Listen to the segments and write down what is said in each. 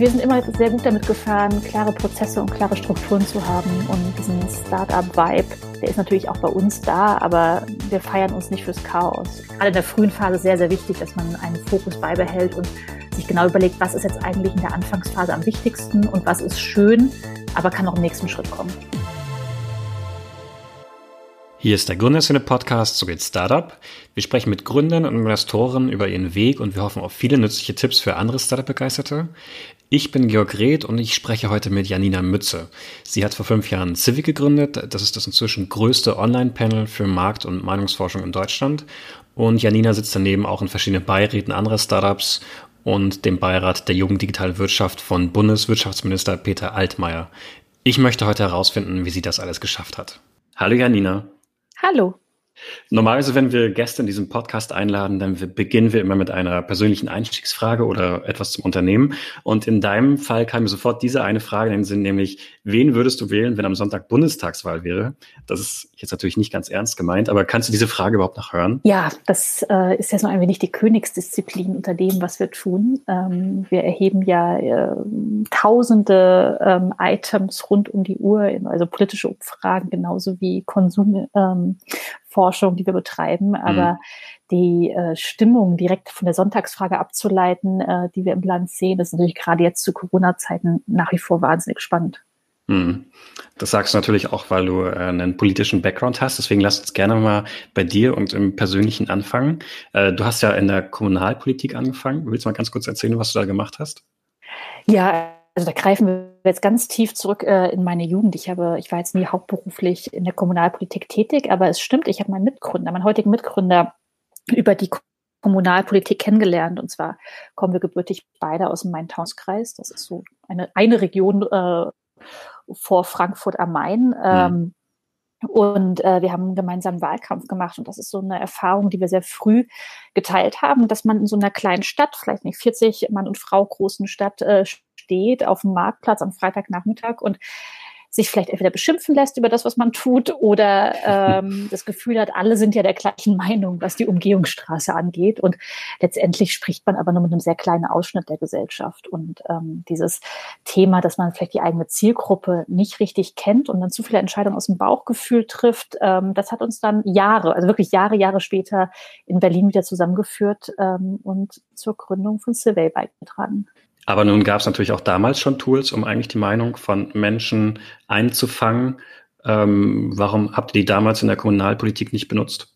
wir sind immer sehr gut damit gefahren, klare Prozesse und klare Strukturen zu haben und diesen Startup-Vibe, der ist natürlich auch bei uns da, aber wir feiern uns nicht fürs Chaos. Gerade in der frühen Phase sehr, sehr wichtig, dass man einen Fokus beibehält und sich genau überlegt, was ist jetzt eigentlich in der Anfangsphase am wichtigsten und was ist schön, aber kann auch im nächsten Schritt kommen. Hier ist der Gründerszene-Podcast, so geht Startup. Wir sprechen mit Gründern und Investoren über ihren Weg und wir hoffen auf viele nützliche Tipps für andere Startup-Begeisterte. Ich bin Georg Reth und ich spreche heute mit Janina Mütze. Sie hat vor fünf Jahren Civic gegründet. Das ist das inzwischen größte Online-Panel für Markt- und Meinungsforschung in Deutschland. Und Janina sitzt daneben auch in verschiedenen Beiräten anderer Startups und dem Beirat der Jugend Digitale Wirtschaft von Bundeswirtschaftsminister Peter Altmaier. Ich möchte heute herausfinden, wie sie das alles geschafft hat. Hallo Janina. Hallo. Normalerweise, wenn wir Gäste in diesem Podcast einladen, dann beginnen wir immer mit einer persönlichen Einstiegsfrage oder etwas zum Unternehmen. Und in deinem Fall kam mir sofort diese eine Frage in den Sinn, nämlich, wen würdest du wählen, wenn am Sonntag Bundestagswahl wäre? Das ist jetzt natürlich nicht ganz ernst gemeint, aber kannst du diese Frage überhaupt noch hören? Ja, das äh, ist ja so ein wenig die Königsdisziplin unter dem, was wir tun. Ähm, wir erheben ja äh, tausende ähm, Items rund um die Uhr, also politische Umfragen genauso wie Konsum. Ähm, Forschung, die wir betreiben, aber mhm. die äh, Stimmung direkt von der Sonntagsfrage abzuleiten, äh, die wir im Land sehen, ist natürlich gerade jetzt zu Corona-Zeiten nach wie vor wahnsinnig spannend. Mhm. Das sagst du natürlich auch, weil du äh, einen politischen Background hast. Deswegen lass uns gerne mal bei dir und im Persönlichen anfangen. Äh, du hast ja in der Kommunalpolitik angefangen. Willst du mal ganz kurz erzählen, was du da gemacht hast? Ja, also da greifen wir jetzt ganz tief zurück äh, in meine Jugend. Ich habe, ich war jetzt nie hauptberuflich in der Kommunalpolitik tätig, aber es stimmt, ich habe meinen Mitgründer, meinen heutigen Mitgründer über die Kommunalpolitik kennengelernt. Und zwar kommen wir gebürtig beide aus dem Main-Taunus-Kreis. Das ist so eine, eine Region äh, vor Frankfurt am Main. Mhm. Ähm, und äh, wir haben einen gemeinsamen Wahlkampf gemacht. Und das ist so eine Erfahrung, die wir sehr früh geteilt haben, dass man in so einer kleinen Stadt, vielleicht nicht 40 Mann und Frau großen Stadt, äh, steht auf dem Marktplatz am Freitagnachmittag und sich vielleicht entweder beschimpfen lässt über das, was man tut, oder ähm, das Gefühl hat, alle sind ja der gleichen Meinung, was die Umgehungsstraße angeht. Und letztendlich spricht man aber nur mit einem sehr kleinen Ausschnitt der Gesellschaft. Und ähm, dieses Thema, dass man vielleicht die eigene Zielgruppe nicht richtig kennt und dann zu viele Entscheidungen aus dem Bauchgefühl trifft, ähm, das hat uns dann Jahre, also wirklich Jahre, Jahre später in Berlin wieder zusammengeführt ähm, und zur Gründung von Survey beigetragen. Aber nun gab es natürlich auch damals schon Tools, um eigentlich die Meinung von Menschen einzufangen. Ähm, warum habt ihr die damals in der Kommunalpolitik nicht benutzt?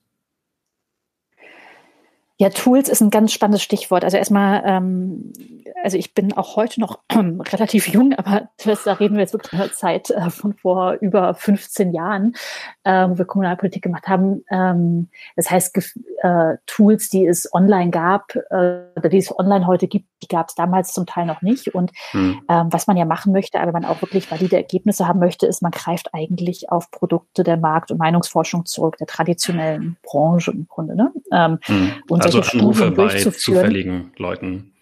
Ja, Tools ist ein ganz spannendes Stichwort. Also erstmal, ähm, also ich bin auch heute noch ähm, relativ jung, aber das, da reden wir jetzt wirklich einer Zeit äh, von vor über 15 Jahren, äh, wo wir Kommunalpolitik gemacht haben. Ähm, das heißt, äh, Tools, die es online gab, äh, die es online heute gibt, die gab es damals zum Teil noch nicht. Und hm. ähm, was man ja machen möchte, aber man auch wirklich valide Ergebnisse haben möchte, ist, man greift eigentlich auf Produkte der Markt- und Meinungsforschung zurück, der traditionellen Branche im Grunde. Ne? Ähm, hm. Und also Anrufe bei zufälligen Leuten.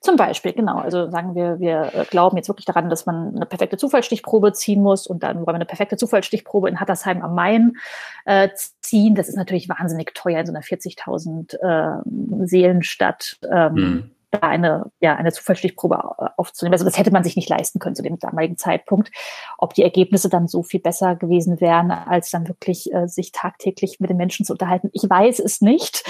Zum Beispiel, genau. Also sagen wir, wir äh, glauben jetzt wirklich daran, dass man eine perfekte Zufallsstichprobe ziehen muss und dann wollen wir eine perfekte Zufallsstichprobe in Hattersheim am Main äh, ziehen. Das ist natürlich wahnsinnig teuer in so einer 40.000 äh, Seelenstadt. Ähm, hm. Da eine, ja, eine Zufallsstichprobe aufzunehmen. Also das hätte man sich nicht leisten können zu dem damaligen Zeitpunkt. Ob die Ergebnisse dann so viel besser gewesen wären, als dann wirklich äh, sich tagtäglich mit den Menschen zu unterhalten. Ich weiß es nicht.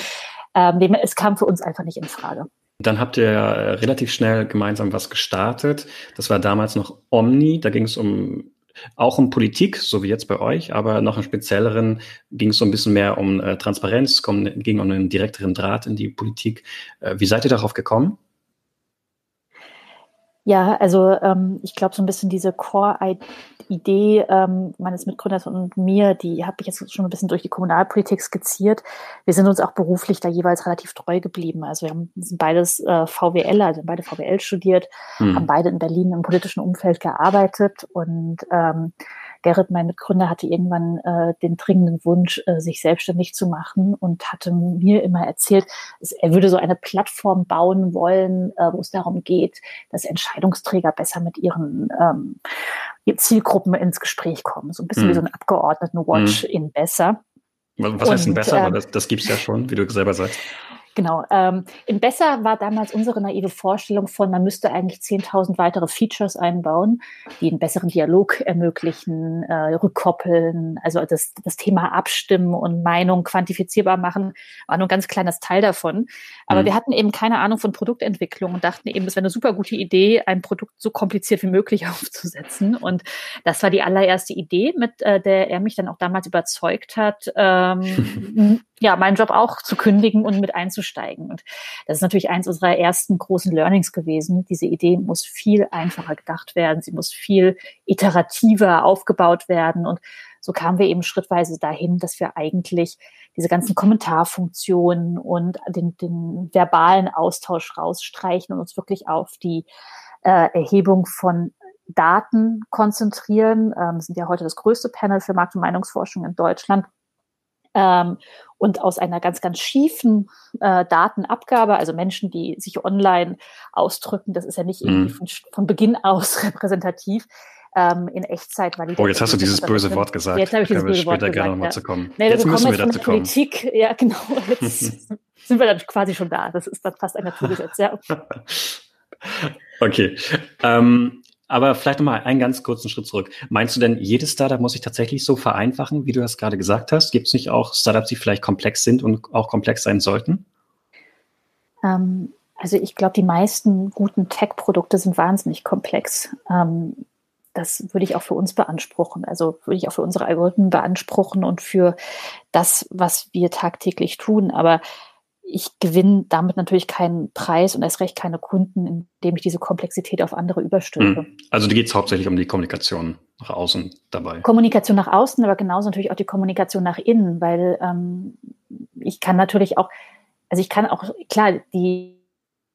Ähm, es kam für uns einfach nicht in Frage. Dann habt ihr äh, relativ schnell gemeinsam was gestartet. Das war damals noch Omni. Da ging es um auch um Politik, so wie jetzt bei euch, aber noch im Spezielleren ging es so ein bisschen mehr um äh, Transparenz, ging um einen direkteren Draht in die Politik. Äh, wie seid ihr darauf gekommen? Ja, also ähm, ich glaube, so ein bisschen diese Core-Idee ähm, meines Mitgründers und mir, die habe ich jetzt schon ein bisschen durch die Kommunalpolitik skizziert. Wir sind uns auch beruflich da jeweils relativ treu geblieben. Also wir haben, sind beides äh, VWL, also beide VWL studiert, hm. haben beide in Berlin im politischen Umfeld gearbeitet und ähm, Gerrit, mein Mitgründer, hatte irgendwann äh, den dringenden Wunsch, äh, sich selbstständig zu machen und hatte mir immer erzählt, er würde so eine Plattform bauen wollen, äh, wo es darum geht, dass Entscheidungsträger besser mit ihren ähm, Zielgruppen ins Gespräch kommen. So ein bisschen mhm. wie so ein Abgeordneten-Watch mhm. in besser. Was heißt denn besser? Äh, das, das gibt es ja schon, wie du selber sagst. Genau. Ähm, in Besser war damals unsere naive Vorstellung von, man müsste eigentlich 10.000 weitere Features einbauen, die einen besseren Dialog ermöglichen, äh, rückkoppeln, also das, das Thema abstimmen und Meinung quantifizierbar machen, war nur ein ganz kleines Teil davon. Aber mhm. wir hatten eben keine Ahnung von Produktentwicklung und dachten eben, es wäre eine super gute Idee, ein Produkt so kompliziert wie möglich aufzusetzen. Und das war die allererste Idee, mit äh, der er mich dann auch damals überzeugt hat, ähm, ja, meinen Job auch zu kündigen und mit einzusteigen. Und das ist natürlich eins unserer ersten großen Learnings gewesen. Diese Idee muss viel einfacher gedacht werden. Sie muss viel iterativer aufgebaut werden. Und so kamen wir eben schrittweise dahin, dass wir eigentlich diese ganzen Kommentarfunktionen und den, den verbalen Austausch rausstreichen und uns wirklich auf die äh, Erhebung von Daten konzentrieren. Ähm, sind ja heute das größte Panel für Markt- und Meinungsforschung in Deutschland ähm, und aus einer ganz, ganz schiefen äh, Datenabgabe, also Menschen, die sich online ausdrücken, das ist ja nicht irgendwie mhm. von, von Beginn aus repräsentativ, ähm, in Echtzeit validiert. Oh, jetzt hast du dieses böse Wort gesagt. Jetzt habe ich dieses böse Wort gesagt. Gerne ja. zu kommen. Nee, jetzt müssen wir dazu kommen. Politik, ja genau, jetzt sind wir dann quasi schon da. Das ist dann fast ein Naturgesetz, ja. okay. Ähm, aber vielleicht nochmal einen ganz kurzen Schritt zurück. Meinst du denn, jedes Startup muss sich tatsächlich so vereinfachen, wie du das gerade gesagt hast? Gibt es nicht auch Startups, die vielleicht komplex sind und auch komplex sein sollten? Ähm, also ich glaube, die meisten guten Tech-Produkte sind wahnsinnig komplex. Ähm, das würde ich auch für uns beanspruchen. Also würde ich auch für unsere Algorithmen beanspruchen und für das, was wir tagtäglich tun. Aber ich gewinne damit natürlich keinen Preis und erst recht keine Kunden, indem ich diese Komplexität auf andere überstülpe. Hm. Also geht es hauptsächlich um die Kommunikation nach außen dabei. Kommunikation nach außen, aber genauso natürlich auch die Kommunikation nach innen, weil ähm, ich kann natürlich auch, also ich kann auch, klar, die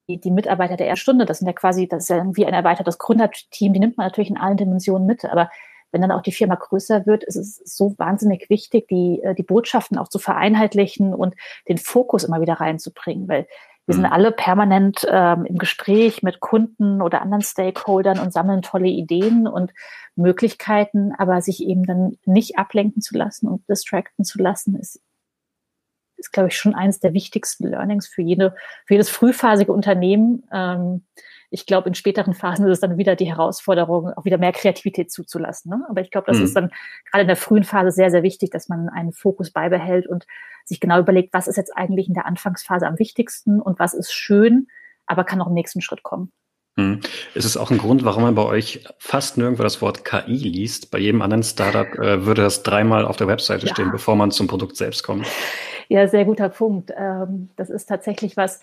die, Mitarbeiter der Erstunde, das sind ja quasi, das ist ja irgendwie ein erweitertes Gründerteam, die nimmt man natürlich in allen Dimensionen mit, aber wenn dann auch die Firma größer wird, ist es so wahnsinnig wichtig, die, äh, die Botschaften auch zu vereinheitlichen und den Fokus immer wieder reinzubringen, weil wir sind mhm. alle permanent ähm, im Gespräch mit Kunden oder anderen Stakeholdern und sammeln tolle Ideen und Möglichkeiten, aber sich eben dann nicht ablenken zu lassen und distracten zu lassen, ist, ist glaube ich, schon eines der wichtigsten Learnings für, jede, für jedes frühphasige Unternehmen. Ähm, ich glaube, in späteren Phasen ist es dann wieder die Herausforderung, auch wieder mehr Kreativität zuzulassen. Ne? Aber ich glaube, das mhm. ist dann gerade in der frühen Phase sehr, sehr wichtig, dass man einen Fokus beibehält und sich genau überlegt, was ist jetzt eigentlich in der Anfangsphase am wichtigsten und was ist schön, aber kann auch im nächsten Schritt kommen. Hm. Ist es auch ein Grund, warum man bei euch fast nirgendwo das Wort KI liest? Bei jedem anderen Startup äh, würde das dreimal auf der Webseite ja. stehen, bevor man zum Produkt selbst kommt. Ja, sehr guter Punkt. Ähm, das ist tatsächlich was,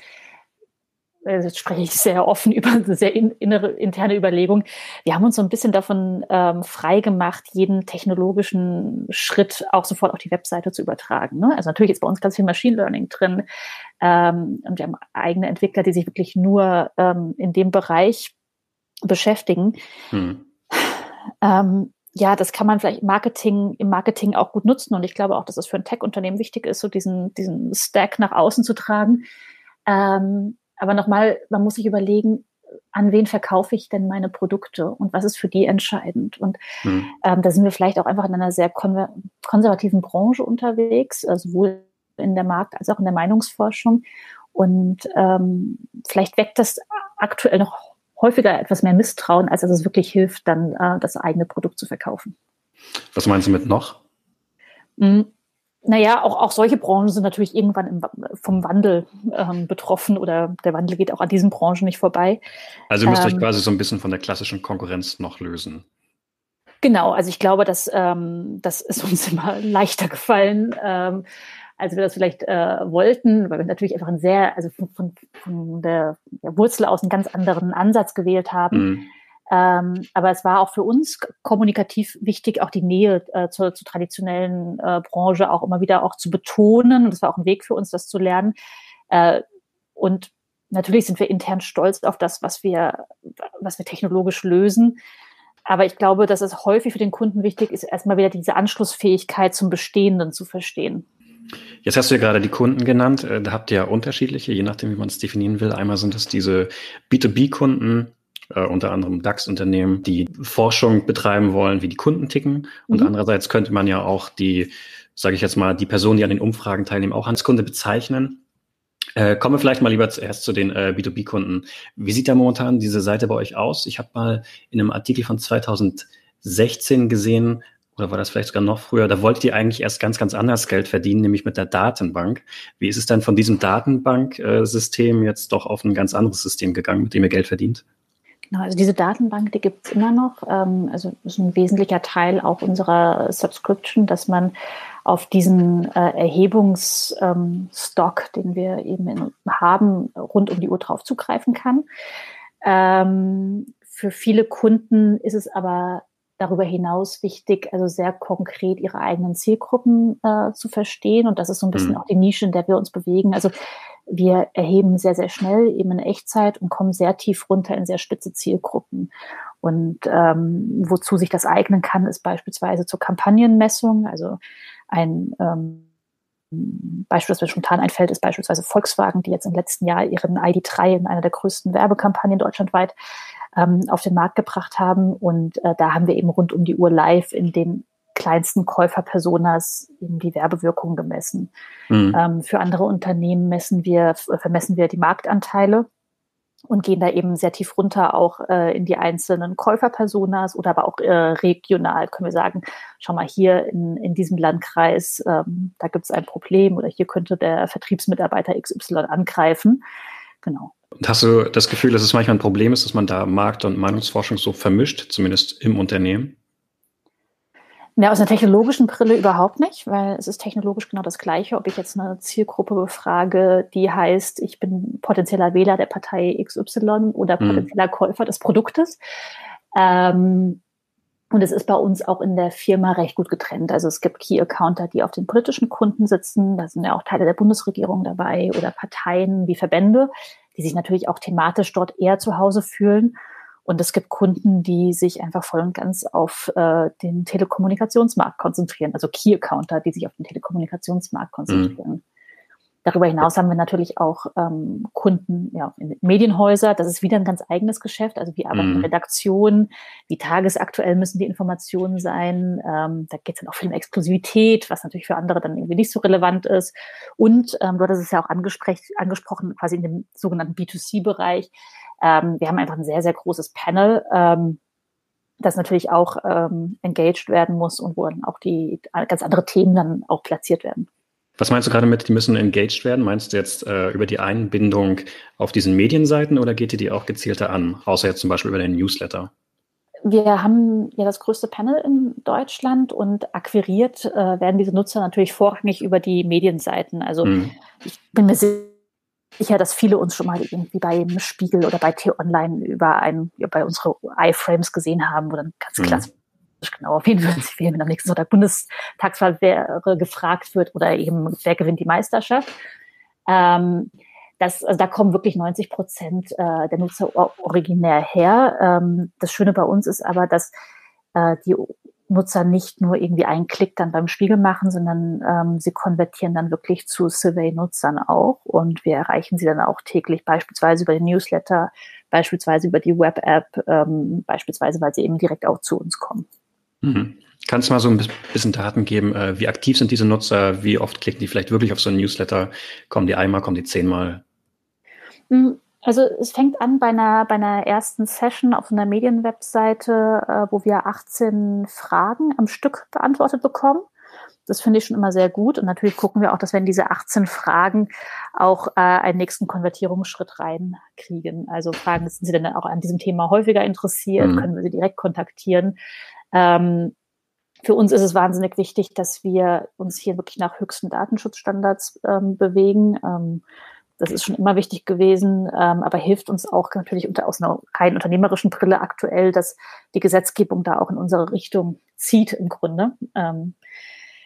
jetzt spreche ich sehr offen über eine sehr innere, interne Überlegung. Wir haben uns so ein bisschen davon ähm, frei gemacht, jeden technologischen Schritt auch sofort auf die Webseite zu übertragen. Ne? Also natürlich ist bei uns ganz viel Machine Learning drin. Ähm, und wir haben eigene Entwickler, die sich wirklich nur ähm, in dem Bereich beschäftigen. Hm. Ähm, ja, das kann man vielleicht Marketing, im Marketing auch gut nutzen. Und ich glaube auch, dass es für ein Tech-Unternehmen wichtig ist, so diesen, diesen Stack nach außen zu tragen. Ähm, aber nochmal, man muss sich überlegen, an wen verkaufe ich denn meine Produkte und was ist für die entscheidend? Und hm. ähm, da sind wir vielleicht auch einfach in einer sehr konservativen Branche unterwegs, also sowohl in der Markt- als auch in der Meinungsforschung. Und ähm, vielleicht weckt das aktuell noch häufiger etwas mehr Misstrauen, als dass es wirklich hilft, dann äh, das eigene Produkt zu verkaufen. Was meinst du mit noch? Hm naja, auch, auch solche Branchen sind natürlich irgendwann im, vom Wandel ähm, betroffen oder der Wandel geht auch an diesen Branchen nicht vorbei. Also ihr müsst ähm, euch quasi so ein bisschen von der klassischen Konkurrenz noch lösen. Genau, also ich glaube, dass ähm, das ist uns immer leichter gefallen, ähm, als wir das vielleicht äh, wollten, weil wir natürlich einfach ein sehr, also von, von, der Wurzel aus einen ganz anderen Ansatz gewählt haben. Mhm ähm, aber es war auch für uns kommunikativ wichtig, auch die Nähe äh, zur, zur, traditionellen äh, Branche auch immer wieder auch zu betonen. Und das war auch ein Weg für uns, das zu lernen. Äh, und natürlich sind wir intern stolz auf das, was wir, was wir technologisch lösen. Aber ich glaube, dass es häufig für den Kunden wichtig ist, erstmal wieder diese Anschlussfähigkeit zum Bestehenden zu verstehen. Jetzt hast du ja gerade die Kunden genannt. Äh, da habt ihr ja unterschiedliche, je nachdem, wie man es definieren will. Einmal sind es diese B2B-Kunden, äh, unter anderem DAX-Unternehmen, die Forschung betreiben wollen, wie die Kunden ticken. Und mhm. andererseits könnte man ja auch die, sage ich jetzt mal, die Personen, die an den Umfragen teilnehmen, auch als Kunde bezeichnen. Äh, kommen wir vielleicht mal lieber zuerst zu den äh, B2B-Kunden. Wie sieht da momentan diese Seite bei euch aus? Ich habe mal in einem Artikel von 2016 gesehen, oder war das vielleicht sogar noch früher, da wolltet ihr eigentlich erst ganz, ganz anders Geld verdienen, nämlich mit der Datenbank. Wie ist es dann von diesem Datenbanksystem jetzt doch auf ein ganz anderes System gegangen, mit dem ihr Geld verdient? Genau, also diese Datenbank, die gibt es immer noch. Ähm, also ist ein wesentlicher Teil auch unserer Subscription, dass man auf diesen äh, Erhebungsstock, ähm, den wir eben haben, rund um die Uhr drauf zugreifen kann. Ähm, für viele Kunden ist es aber darüber hinaus wichtig, also sehr konkret ihre eigenen Zielgruppen äh, zu verstehen. Und das ist so ein bisschen mhm. auch die Nische, in der wir uns bewegen. Also wir erheben sehr, sehr schnell eben in Echtzeit und kommen sehr tief runter in sehr spitze Zielgruppen. Und ähm, wozu sich das eignen kann, ist beispielsweise zur Kampagnenmessung. Also ein ähm, Beispiel, das mir spontan einfällt, ist beispielsweise Volkswagen, die jetzt im letzten Jahr ihren ID3 in einer der größten Werbekampagnen deutschlandweit ähm, auf den Markt gebracht haben. Und äh, da haben wir eben rund um die Uhr live in den kleinsten Käuferpersonas eben die Werbewirkung gemessen. Mhm. Ähm, für andere Unternehmen messen wir, vermessen wir die Marktanteile und gehen da eben sehr tief runter auch äh, in die einzelnen Käuferpersonas oder aber auch äh, regional können wir sagen, schau mal hier in, in diesem Landkreis, ähm, da gibt es ein Problem oder hier könnte der Vertriebsmitarbeiter XY angreifen. Genau. Und hast du das Gefühl, dass es manchmal ein Problem ist, dass man da Markt- und Meinungsforschung so vermischt, zumindest im Unternehmen? Ja, aus einer technologischen Brille überhaupt nicht, weil es ist technologisch genau das Gleiche, ob ich jetzt eine Zielgruppe befrage, die heißt, ich bin potenzieller Wähler der Partei XY oder mhm. potenzieller Käufer des Produktes. Ähm, und es ist bei uns auch in der Firma recht gut getrennt. Also es gibt Key-Accounter, die auf den politischen Kunden sitzen. Da sind ja auch Teile der Bundesregierung dabei oder Parteien wie Verbände, die sich natürlich auch thematisch dort eher zu Hause fühlen. Und es gibt Kunden, die sich einfach voll und ganz auf äh, den Telekommunikationsmarkt konzentrieren, also Key-Accounter, die sich auf den Telekommunikationsmarkt konzentrieren. Mhm. Darüber hinaus haben wir natürlich auch ähm, Kunden, ja, in Medienhäuser. Das ist wieder ein ganz eigenes Geschäft. Also wir arbeiten mhm. in Redaktionen, wie tagesaktuell müssen die Informationen sein. Ähm, da geht es dann auch viel um Exklusivität, was natürlich für andere dann irgendwie nicht so relevant ist. Und ähm, du hattest es ja auch angesprochen, quasi in dem sogenannten B2C-Bereich. Ähm, wir haben einfach ein sehr, sehr großes Panel, ähm, das natürlich auch ähm, engaged werden muss und wo dann auch die ganz andere Themen dann auch platziert werden. Was meinst du gerade mit, die müssen engaged werden? Meinst du jetzt äh, über die Einbindung auf diesen Medienseiten oder geht ihr die auch gezielter an, außer jetzt zum Beispiel über den Newsletter? Wir haben ja das größte Panel in Deutschland und akquiriert äh, werden diese Nutzer natürlich vorrangig über die Medienseiten. Also mhm. ich bin mir sicher, sicher, dass viele uns schon mal irgendwie beim Spiegel oder bei T-Online über ein, ja, bei unsere iFrames gesehen haben, wo dann ganz mhm. klassisch genau, auf wen würden sie wählen, wenn am nächsten Sonntag Bundestagswahl wäre, gefragt wird oder eben, wer gewinnt die Meisterschaft. Ähm, das, also da kommen wirklich 90 Prozent äh, der Nutzer originär her. Ähm, das Schöne bei uns ist aber, dass äh, die Nutzer nicht nur irgendwie einen Klick dann beim Spiegel machen, sondern ähm, sie konvertieren dann wirklich zu Survey-Nutzern auch und wir erreichen sie dann auch täglich, beispielsweise über den Newsletter, beispielsweise über die Web-App, ähm, beispielsweise, weil sie eben direkt auch zu uns kommen. Mhm. Kannst du mal so ein bisschen Daten geben, äh, wie aktiv sind diese Nutzer, wie oft klicken die vielleicht wirklich auf so einen Newsletter, kommen die einmal, kommen die zehnmal? Mhm. Also es fängt an bei einer, bei einer ersten Session auf einer Medienwebseite, äh, wo wir 18 Fragen am Stück beantwortet bekommen. Das finde ich schon immer sehr gut. Und natürlich gucken wir auch, dass wir in diese 18 Fragen auch äh, einen nächsten Konvertierungsschritt reinkriegen. Also Fragen, sind Sie denn auch an diesem Thema häufiger interessiert? Mhm. Können wir Sie direkt kontaktieren? Ähm, für uns ist es wahnsinnig wichtig, dass wir uns hier wirklich nach höchsten Datenschutzstandards ähm, bewegen. Ähm, das ist schon immer wichtig gewesen, ähm, aber hilft uns auch natürlich unter, aus einer rein unternehmerischen Brille aktuell, dass die Gesetzgebung da auch in unsere Richtung zieht im Grunde. Ähm,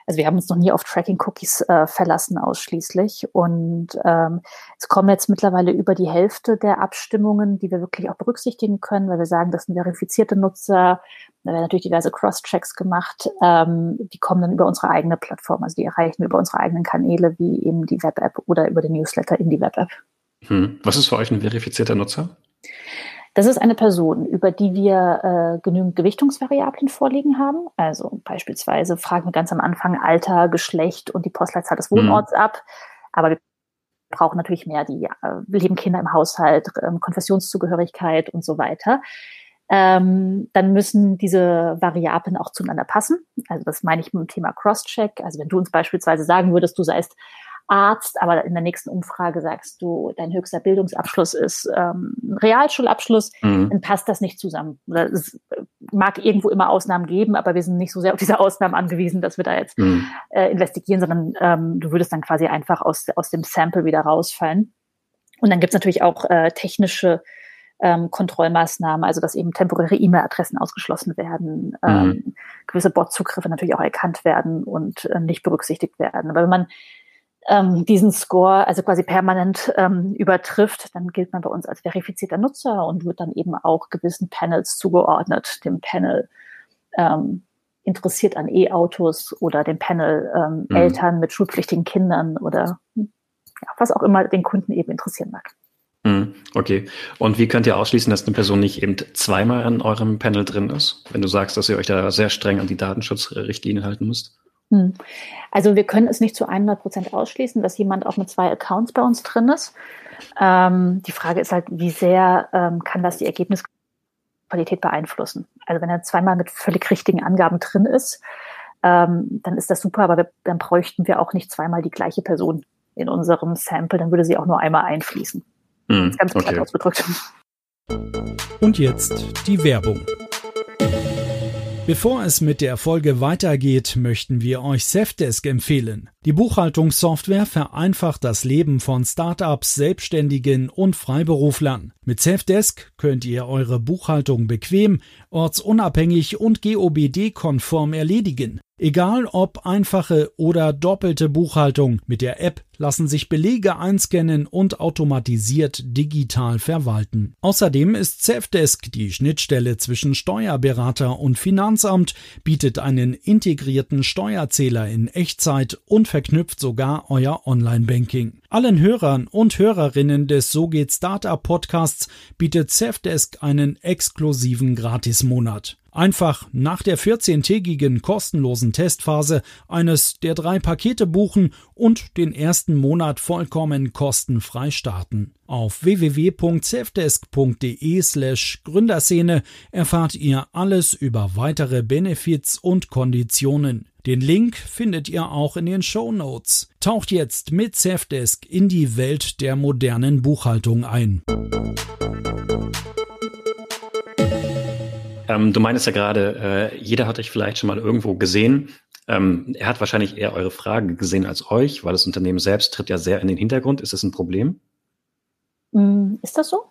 also wir haben uns noch nie auf Tracking-Cookies äh, verlassen ausschließlich. Und ähm, es kommen jetzt mittlerweile über die Hälfte der Abstimmungen, die wir wirklich auch berücksichtigen können, weil wir sagen, das sind verifizierte Nutzer. Da werden natürlich diverse Cross-Checks gemacht. Ähm, die kommen dann über unsere eigene Plattform. Also die erreichen wir über unsere eigenen Kanäle, wie eben die Web-App oder über den Newsletter in die Web-App. Hm. Was ist für euch ein verifizierter Nutzer? Das ist eine Person, über die wir äh, genügend Gewichtungsvariablen vorliegen haben. Also beispielsweise fragen wir ganz am Anfang Alter, Geschlecht und die Postleitzahl des Wohnorts mhm. ab. Aber wir brauchen natürlich mehr, die äh, leben Kinder im Haushalt, ähm, Konfessionszugehörigkeit und so weiter. Ähm, dann müssen diese Variablen auch zueinander passen. Also das meine ich mit dem Thema Crosscheck. Also wenn du uns beispielsweise sagen würdest, du seist Arzt, aber in der nächsten Umfrage sagst du, dein höchster Bildungsabschluss ist ähm, Realschulabschluss, mhm. dann passt das nicht zusammen. Es mag irgendwo immer Ausnahmen geben, aber wir sind nicht so sehr auf diese Ausnahmen angewiesen, dass wir da jetzt mhm. äh, investigieren, sondern ähm, du würdest dann quasi einfach aus, aus dem Sample wieder rausfallen. Und dann gibt es natürlich auch äh, technische ähm, Kontrollmaßnahmen, also dass eben temporäre E-Mail-Adressen ausgeschlossen werden, mhm. ähm, gewisse Bot-Zugriffe natürlich auch erkannt werden und äh, nicht berücksichtigt werden. Aber wenn man ähm, diesen Score also quasi permanent ähm, übertrifft, dann gilt man bei uns als verifizierter Nutzer und wird dann eben auch gewissen Panels zugeordnet, dem Panel ähm, interessiert an E-Autos oder dem Panel ähm, mhm. Eltern mit schulpflichtigen Kindern oder ja, was auch immer den Kunden eben interessieren mag. Mhm. Okay. Und wie könnt ihr ausschließen, dass eine Person nicht eben zweimal an eurem Panel drin ist, wenn du sagst, dass ihr euch da sehr streng an die Datenschutzrichtlinien halten müsst? Hm. Also wir können es nicht zu 100 Prozent ausschließen, dass jemand auch mit zwei Accounts bei uns drin ist. Ähm, die Frage ist halt, wie sehr ähm, kann das die Ergebnisqualität beeinflussen? Also wenn er zweimal mit völlig richtigen Angaben drin ist, ähm, dann ist das super, aber wir, dann bräuchten wir auch nicht zweimal die gleiche Person in unserem Sample, dann würde sie auch nur einmal einfließen. Mm, ganz okay. ausgedrückt. Und jetzt die Werbung. Bevor es mit der Folge weitergeht, möchten wir euch Safdesk empfehlen. Die Buchhaltungssoftware vereinfacht das Leben von Startups, Selbstständigen und Freiberuflern. Mit Safdesk könnt ihr eure Buchhaltung bequem, ortsunabhängig und GOBD-konform erledigen. Egal ob einfache oder doppelte Buchhaltung, mit der App lassen sich Belege einscannen und automatisiert digital verwalten. Außerdem ist Safdesk die Schnittstelle zwischen Steuerberater und Finanzamt, bietet einen integrierten Steuerzähler in Echtzeit und verknüpft sogar euer Online-Banking. Allen Hörern und Hörerinnen des So geht Startup Podcasts bietet Safdesk einen exklusiven Gratismonat. Einfach nach der 14-tägigen kostenlosen Testphase eines der drei Pakete buchen und den ersten Monat vollkommen kostenfrei starten. Auf www.safdesk.de slash Gründerszene erfahrt ihr alles über weitere Benefits und Konditionen. Den Link findet ihr auch in den Show Notes. Taucht jetzt mit Safdesk in die Welt der modernen Buchhaltung ein. Ähm, du meinst ja gerade, äh, jeder hat euch vielleicht schon mal irgendwo gesehen. Ähm, er hat wahrscheinlich eher eure Frage gesehen als euch, weil das Unternehmen selbst tritt ja sehr in den Hintergrund. Ist das ein Problem? Mm, ist das so?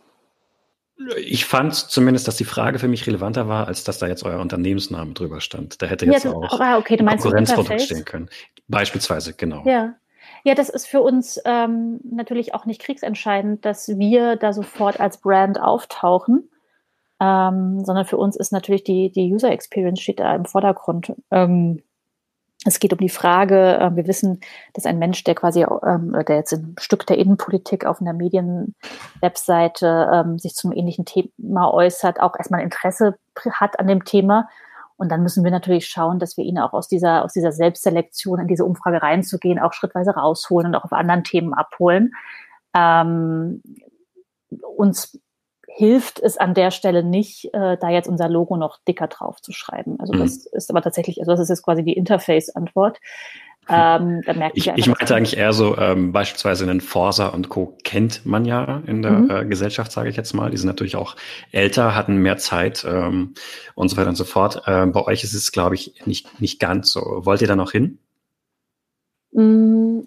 Ich fand zumindest, dass die Frage für mich relevanter war, als dass da jetzt euer Unternehmensname drüber stand. Da hätte jetzt ja, auch ah, okay, Konkurrenzprodukt stehen können. Beispielsweise, genau. Ja. Ja, das ist für uns ähm, natürlich auch nicht kriegsentscheidend, dass wir da sofort als Brand auftauchen ähm, sondern für uns ist natürlich die, die User Experience steht da im Vordergrund. Ähm, es geht um die Frage, äh, wir wissen, dass ein Mensch, der quasi, ähm, der jetzt ein Stück der Innenpolitik auf einer Medienwebseite ähm, sich zum ähnlichen Thema äußert, auch erstmal Interesse hat an dem Thema. Und dann müssen wir natürlich schauen, dass wir ihn auch aus dieser, aus dieser Selbstselektion in diese Umfrage reinzugehen, auch schrittweise rausholen und auch auf anderen Themen abholen. Ähm, uns hilft es an der Stelle nicht, äh, da jetzt unser Logo noch dicker drauf zu schreiben. Also mhm. das ist aber tatsächlich, also das ist jetzt quasi die Interface-Antwort. Ähm, da merke ich, ich, ich meinte eigentlich eher so, ähm, beispielsweise einen Forsa und Co. kennt man ja in der mhm. äh, Gesellschaft, sage ich jetzt mal. Die sind natürlich auch älter, hatten mehr Zeit ähm, und so weiter und so fort. Ähm, bei euch ist es, glaube ich, nicht, nicht ganz so. Wollt ihr da noch hin? Mm,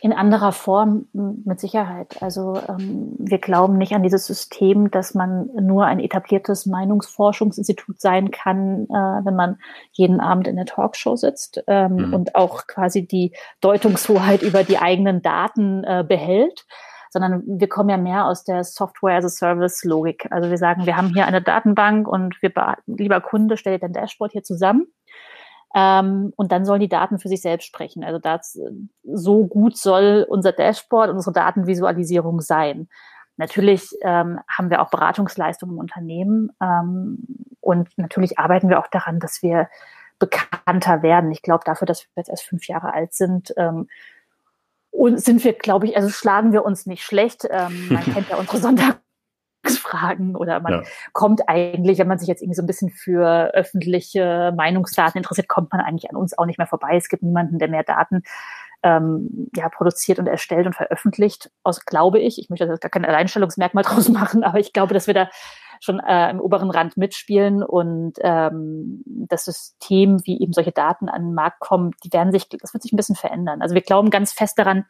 in anderer Form mit Sicherheit. Also ähm, wir glauben nicht an dieses System, dass man nur ein etabliertes Meinungsforschungsinstitut sein kann, äh, wenn man jeden Abend in der Talkshow sitzt ähm, mhm. und auch quasi die Deutungshoheit über die eigenen Daten äh, behält sondern wir kommen ja mehr aus der Software as a Service Logik. Also wir sagen, wir haben hier eine Datenbank und wir, lieber Kunde, stell dir dein Dashboard hier zusammen ähm, und dann sollen die Daten für sich selbst sprechen. Also das, so gut soll unser Dashboard, unsere Datenvisualisierung sein. Natürlich ähm, haben wir auch Beratungsleistungen im Unternehmen ähm, und natürlich arbeiten wir auch daran, dass wir bekannter werden. Ich glaube, dafür, dass wir jetzt erst fünf Jahre alt sind, ähm, und sind wir, glaube ich, also schlagen wir uns nicht schlecht. Ähm, man kennt ja unsere Sonntagsfragen oder man ja. kommt eigentlich, wenn man sich jetzt irgendwie so ein bisschen für öffentliche Meinungsdaten interessiert, kommt man eigentlich an uns auch nicht mehr vorbei. Es gibt niemanden, der mehr Daten ähm, ja, produziert und erstellt und veröffentlicht, aus, glaube ich. Ich möchte da gar kein Alleinstellungsmerkmal draus machen, aber ich glaube, dass wir da schon äh, im oberen Rand mitspielen und ähm, das System, wie eben solche Daten an den Markt kommen, die werden sich, das wird sich ein bisschen verändern. Also wir glauben ganz fest daran,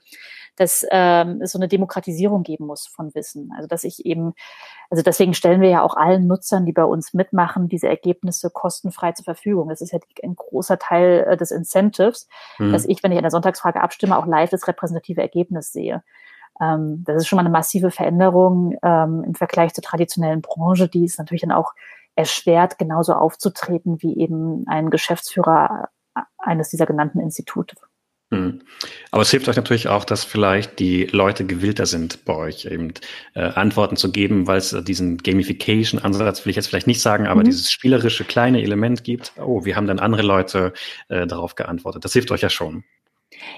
dass ähm, es so eine Demokratisierung geben muss von Wissen. Also dass ich eben, also deswegen stellen wir ja auch allen Nutzern, die bei uns mitmachen, diese Ergebnisse kostenfrei zur Verfügung. Das ist ja ein großer Teil äh, des Incentives, mhm. dass ich, wenn ich an der Sonntagsfrage abstimme, auch live das repräsentative Ergebnis sehe. Ähm, das ist schon mal eine massive Veränderung ähm, im Vergleich zur traditionellen Branche, die es natürlich dann auch erschwert, genauso aufzutreten wie eben ein Geschäftsführer eines dieser genannten Institute. Hm. Aber es hilft euch natürlich auch, dass vielleicht die Leute gewillter sind, bei euch eben äh, Antworten zu geben, weil es diesen Gamification-Ansatz, will ich jetzt vielleicht nicht sagen, aber mhm. dieses spielerische kleine Element gibt. Oh, wir haben dann andere Leute äh, darauf geantwortet. Das hilft euch ja schon.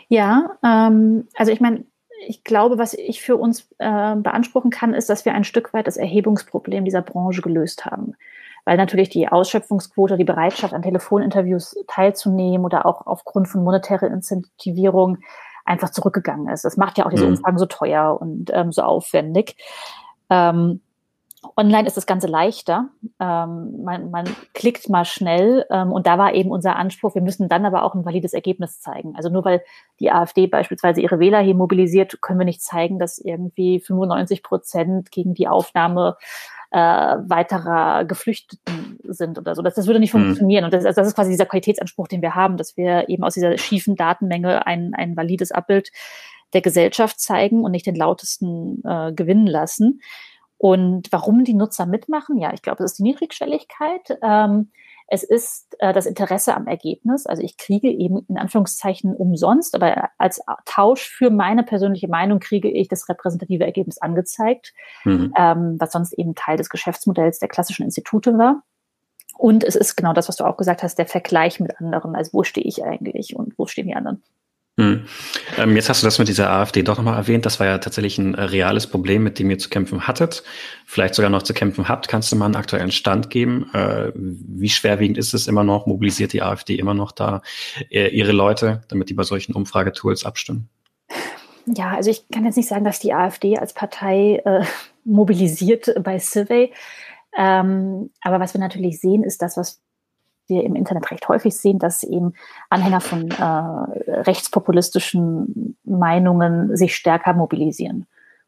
Ja, ähm, also ich meine, ich glaube, was ich für uns äh, beanspruchen kann, ist, dass wir ein Stück weit das Erhebungsproblem dieser Branche gelöst haben. Weil natürlich die Ausschöpfungsquote, die Bereitschaft an Telefoninterviews teilzunehmen oder auch aufgrund von monetärer Incentivierung einfach zurückgegangen ist. Das macht ja auch diese mhm. Umfragen so teuer und ähm, so aufwendig. Ähm, Online ist das Ganze leichter. Ähm, man, man klickt mal schnell ähm, und da war eben unser Anspruch, wir müssen dann aber auch ein valides Ergebnis zeigen. Also nur weil die AfD beispielsweise ihre Wähler hier mobilisiert, können wir nicht zeigen, dass irgendwie 95 Prozent gegen die Aufnahme äh, weiterer Geflüchteten sind oder so. Das, das würde nicht mhm. funktionieren. Und das, also das ist quasi dieser Qualitätsanspruch, den wir haben, dass wir eben aus dieser schiefen Datenmenge ein, ein valides Abbild der Gesellschaft zeigen und nicht den lautesten äh, gewinnen lassen. Und warum die Nutzer mitmachen? Ja, ich glaube, es ist die Niedrigschwelligkeit. Ähm, es ist äh, das Interesse am Ergebnis. Also ich kriege eben in Anführungszeichen umsonst, aber als Tausch für meine persönliche Meinung kriege ich das repräsentative Ergebnis angezeigt, mhm. ähm, was sonst eben Teil des Geschäftsmodells der klassischen Institute war. Und es ist genau das, was du auch gesagt hast, der Vergleich mit anderen. Also wo stehe ich eigentlich und wo stehen die anderen? Hm. Ähm, jetzt hast du das mit dieser AfD doch nochmal erwähnt. Das war ja tatsächlich ein äh, reales Problem, mit dem ihr zu kämpfen hattet. Vielleicht sogar noch zu kämpfen habt. Kannst du mal einen aktuellen Stand geben? Äh, wie schwerwiegend ist es immer noch? Mobilisiert die AfD immer noch da äh, ihre Leute, damit die bei solchen Umfragetools abstimmen? Ja, also ich kann jetzt nicht sagen, dass die AfD als Partei äh, mobilisiert bei Survey. Ähm, aber was wir natürlich sehen, ist das, was wir im Internet recht häufig sehen, dass eben Anhänger von äh, rechtspopulistischen Meinungen sich stärker mobilisieren.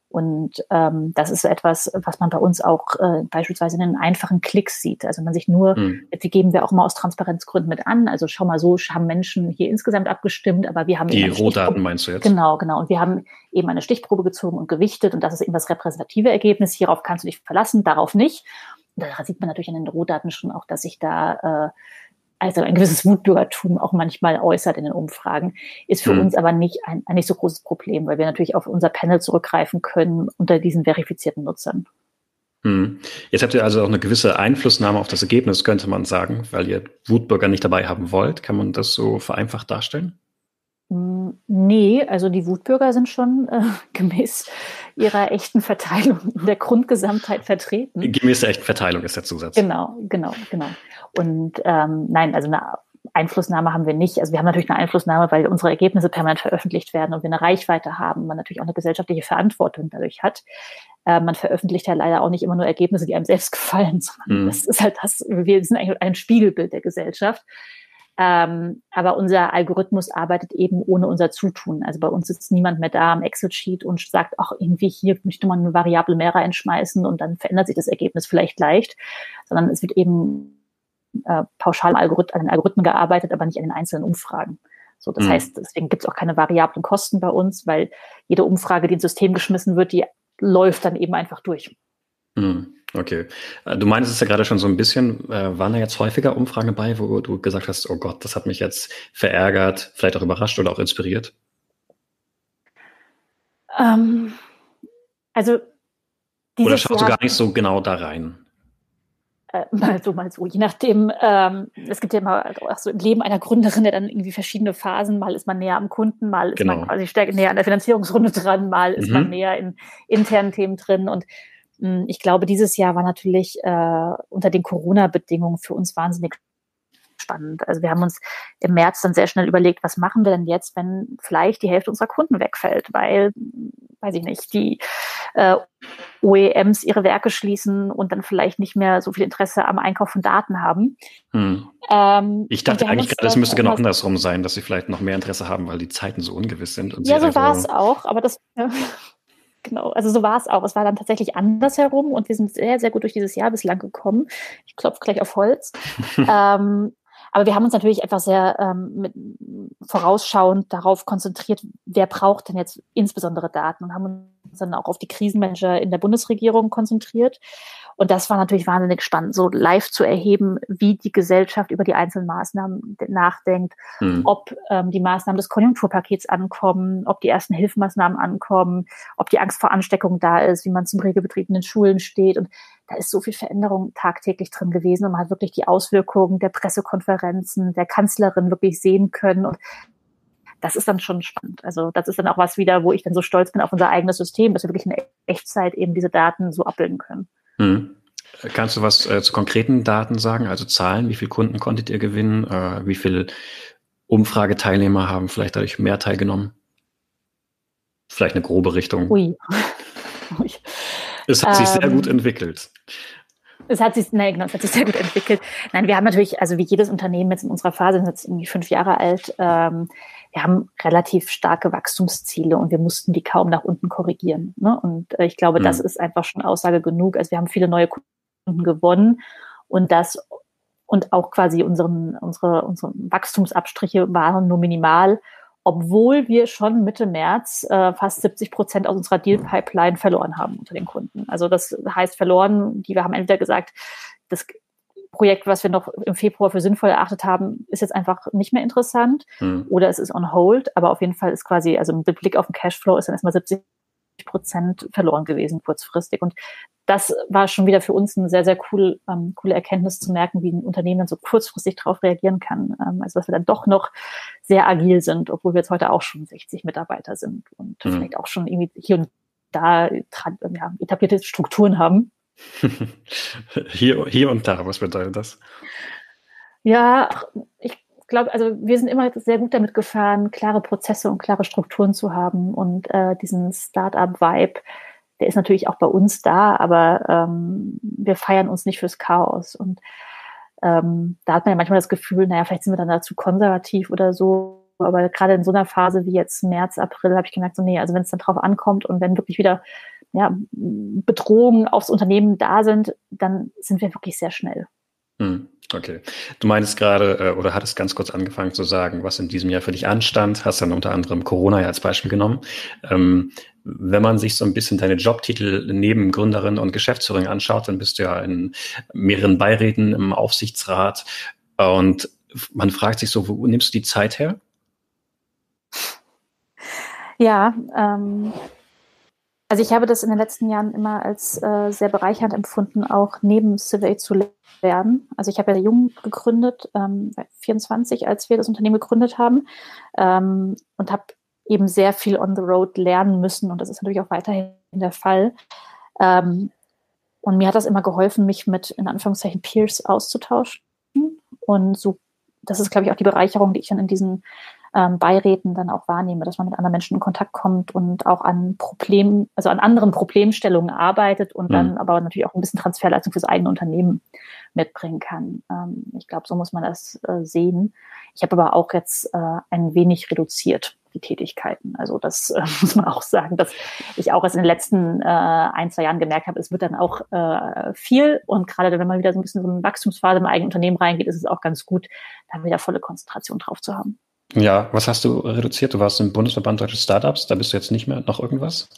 Und ähm, das ist etwas, was man bei uns auch äh, beispielsweise in den einfachen Klicks sieht. Also man sich nur, mhm. die geben wir auch mal aus Transparenzgründen mit an. Also schau mal so, haben Menschen hier insgesamt abgestimmt, aber wir haben die Rohdaten meinst du jetzt? Genau, genau. Und wir haben eben eine Stichprobe gezogen und gewichtet und das ist eben das repräsentative Ergebnis. Hierauf kannst du dich verlassen, darauf nicht da sieht man natürlich an den Rohdaten schon auch, dass sich da äh, also ein gewisses Wutbürgertum auch manchmal äußert in den Umfragen, ist für mhm. uns aber nicht ein, ein nicht so großes Problem, weil wir natürlich auf unser Panel zurückgreifen können unter diesen verifizierten Nutzern. Mhm. Jetzt habt ihr also auch eine gewisse Einflussnahme auf das Ergebnis, könnte man sagen, weil ihr Wutbürger nicht dabei haben wollt. Kann man das so vereinfacht darstellen? Nee, also die Wutbürger sind schon äh, gemäß ihrer echten Verteilung in der Grundgesamtheit vertreten. Gemäß der echten Verteilung ist der Zusatz. Genau, genau, genau. Und ähm, nein, also eine Einflussnahme haben wir nicht. Also wir haben natürlich eine Einflussnahme, weil unsere Ergebnisse permanent veröffentlicht werden und wir eine Reichweite haben, man natürlich auch eine gesellschaftliche Verantwortung dadurch hat. Äh, man veröffentlicht ja leider auch nicht immer nur Ergebnisse, die einem selbst gefallen, sondern mhm. das ist halt das, wir sind eigentlich ein Spiegelbild der Gesellschaft. Ähm, aber unser Algorithmus arbeitet eben ohne unser Zutun. Also bei uns sitzt niemand mehr da am Excel-Sheet und sagt, ach, irgendwie hier möchte man eine Variable mehr reinschmeißen und dann verändert sich das Ergebnis vielleicht leicht, sondern es wird eben äh, pauschal Algorithmen, an den Algorithmen gearbeitet, aber nicht an den einzelnen Umfragen. So, das mhm. heißt, deswegen gibt es auch keine variablen Kosten bei uns, weil jede Umfrage, die ins System geschmissen wird, die läuft dann eben einfach durch. Mhm. Okay. Äh, du meinst es ja gerade schon so ein bisschen, äh, waren da jetzt häufiger Umfragen bei, wo du gesagt hast, oh Gott, das hat mich jetzt verärgert, vielleicht auch überrascht oder auch inspiriert? Ähm, also Oder schaust Jahr, du gar nicht so genau da rein? äh, mal so, mal so, je nachdem. Ähm, es gibt ja immer auch so im Leben einer Gründerin ja dann irgendwie verschiedene Phasen. Mal ist man näher am Kunden, mal ist genau. man quasi stärker näher an der Finanzierungsrunde dran, mal ist mhm. man näher in internen Themen drin. Und ich glaube, dieses Jahr war natürlich äh, unter den Corona-Bedingungen für uns wahnsinnig spannend. Also wir haben uns im März dann sehr schnell überlegt, was machen wir denn jetzt, wenn vielleicht die Hälfte unserer Kunden wegfällt, weil, weiß ich nicht, die äh, OEMs ihre Werke schließen und dann vielleicht nicht mehr so viel Interesse am Einkauf von Daten haben. Hm. Ähm, ich dachte eigentlich gerade, es müsste genau andersrum sein, dass sie vielleicht noch mehr Interesse haben, weil die Zeiten so ungewiss sind. ja, so war es auch, aber das genau, also so war es auch. Es war dann tatsächlich andersherum und wir sind sehr, sehr gut durch dieses Jahr bislang gekommen. Ich klopfe gleich auf Holz. ähm, aber wir haben uns natürlich einfach sehr ähm, mit, vorausschauend darauf konzentriert, wer braucht denn jetzt insbesondere Daten und haben uns dann auch auf die Krisenmanager in der Bundesregierung konzentriert. Und das war natürlich wahnsinnig spannend, so live zu erheben, wie die Gesellschaft über die einzelnen Maßnahmen nachdenkt, mhm. ob ähm, die Maßnahmen des Konjunkturpakets ankommen, ob die ersten Hilfsmaßnahmen ankommen, ob die Angst vor Ansteckung da ist, wie man zum Regelbetrieb in den Schulen steht. Und da ist so viel Veränderung tagtäglich drin gewesen und man hat wirklich die Auswirkungen der Pressekonferenzen, der Kanzlerin wirklich sehen können. Und das ist dann schon spannend. Also das ist dann auch was wieder, wo ich dann so stolz bin auf unser eigenes System, dass wir wirklich in Echtzeit eben diese Daten so abbilden können. Hm. Kannst du was äh, zu konkreten Daten sagen, also Zahlen? Wie viele Kunden konntet ihr gewinnen? Äh, wie viele Umfrageteilnehmer haben vielleicht dadurch mehr teilgenommen? Vielleicht eine grobe Richtung. Ui. es hat sich ähm, sehr gut entwickelt. Es hat sich, nein, genau, es hat sich sehr gut entwickelt. Nein, wir haben natürlich, also wie jedes Unternehmen jetzt in unserer Phase, sind jetzt irgendwie fünf Jahre alt, ähm, wir haben relativ starke Wachstumsziele und wir mussten die kaum nach unten korrigieren. Ne? Und äh, ich glaube, mhm. das ist einfach schon Aussage genug. Also wir haben viele neue Kunden gewonnen und das und auch quasi unseren, unsere, unsere Wachstumsabstriche waren nur minimal, obwohl wir schon Mitte März äh, fast 70 Prozent aus unserer Deal-Pipeline verloren haben unter den Kunden. Also das heißt verloren, die wir haben entweder gesagt, das Projekt, was wir noch im Februar für sinnvoll erachtet haben, ist jetzt einfach nicht mehr interessant hm. oder es ist on hold. Aber auf jeden Fall ist quasi, also mit Blick auf den Cashflow ist dann erstmal 70 Prozent verloren gewesen kurzfristig. Und das war schon wieder für uns eine sehr, sehr cool, ähm, coole Erkenntnis zu merken, wie ein Unternehmen dann so kurzfristig darauf reagieren kann. Ähm, also dass wir dann doch noch sehr agil sind, obwohl wir jetzt heute auch schon 60 Mitarbeiter sind und mhm. vielleicht auch schon irgendwie hier und da ja, etablierte Strukturen haben. hier, hier und da, was bedeutet das? Ja, ich glaube, also wir sind immer sehr gut damit gefahren, klare Prozesse und klare Strukturen zu haben und äh, diesen Startup-Vibe, der ist natürlich auch bei uns da, aber ähm, wir feiern uns nicht fürs Chaos und ähm, da hat man ja manchmal das Gefühl, naja, vielleicht sind wir dann dazu konservativ oder so. Aber gerade in so einer Phase wie jetzt März, April habe ich gemerkt, so nee, also wenn es dann drauf ankommt und wenn wirklich wieder ja, Bedrohungen aufs Unternehmen da sind, dann sind wir wirklich sehr schnell. Hm, okay. Du meinst gerade äh, oder hattest ganz kurz angefangen zu sagen, was in diesem Jahr für dich anstand, hast dann unter anderem Corona ja als Beispiel genommen. Ähm, wenn man sich so ein bisschen deine Jobtitel neben Gründerin und Geschäftsführerin anschaut, dann bist du ja in mehreren Beiräten im Aufsichtsrat und man fragt sich so, wo nimmst du die Zeit her? Ja, ähm, also ich habe das in den letzten Jahren immer als äh, sehr bereichernd empfunden, auch neben Survey zu lernen. Also ich habe ja jung gegründet, ähm, 24, als wir das Unternehmen gegründet haben ähm, und habe eben sehr viel on the road lernen müssen und das ist natürlich auch weiterhin der Fall. Ähm, und mir hat das immer geholfen, mich mit in Anführungszeichen Peers auszutauschen und so das ist, glaube ich, auch die Bereicherung, die ich dann in diesen ähm, Beiräten dann auch wahrnehme, dass man mit anderen Menschen in Kontakt kommt und auch an Problemen, also an anderen Problemstellungen arbeitet und mhm. dann aber natürlich auch ein bisschen Transferleistung fürs eigene Unternehmen mitbringen kann. Ähm, ich glaube, so muss man das äh, sehen. Ich habe aber auch jetzt äh, ein wenig reduziert die Tätigkeiten. Also das äh, muss man auch sagen, dass ich auch erst in den letzten äh, ein, zwei Jahren gemerkt habe, es wird dann auch äh, viel und gerade wenn man wieder so ein bisschen so eine Wachstumsphase im eigenen Unternehmen reingeht, ist es auch ganz gut, da wieder volle Konzentration drauf zu haben. Ja, was hast du reduziert? Du warst im Bundesverband Deutsche Startups, da bist du jetzt nicht mehr noch irgendwas?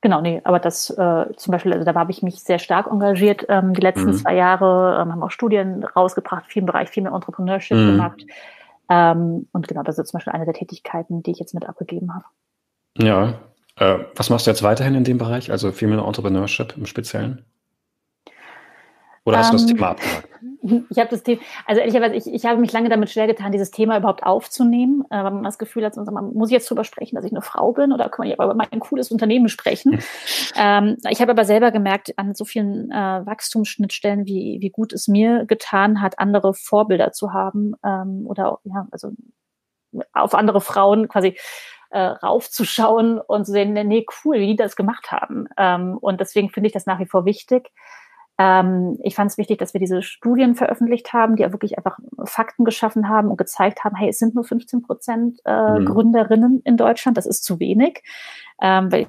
Genau, nee, aber das äh, zum Beispiel, also da habe ich mich sehr stark engagiert ähm, die letzten mhm. zwei Jahre, ähm, haben auch Studien rausgebracht, viel im Bereich, viel mehr Entrepreneurship mhm. gemacht. Ähm, und genau, das ist zum Beispiel eine der Tätigkeiten, die ich jetzt mit abgegeben habe. Ja, äh, was machst du jetzt weiterhin in dem Bereich, also Female Entrepreneurship im Speziellen? Oder hast du das ähm, Thema abgehakt? Ich habe das Thema, also ehrlicherweise, ich, ich habe mich lange damit schwer getan, dieses Thema überhaupt aufzunehmen, äh, weil man das Gefühl hat, man muss ich jetzt drüber sprechen, dass ich eine Frau bin oder kann man über mein cooles Unternehmen sprechen. ähm, ich habe aber selber gemerkt, an so vielen äh, Wachstumsschnittstellen, wie, wie gut es mir getan hat, andere Vorbilder zu haben ähm, oder ja, also auf andere Frauen quasi äh, raufzuschauen und zu sehen, nee, cool, wie die das gemacht haben. Ähm, und deswegen finde ich das nach wie vor wichtig. Ähm, ich fand es wichtig, dass wir diese Studien veröffentlicht haben, die ja wirklich einfach Fakten geschaffen haben und gezeigt haben, hey, es sind nur 15 Prozent äh, mhm. Gründerinnen in Deutschland, das ist zu wenig. Ähm, weil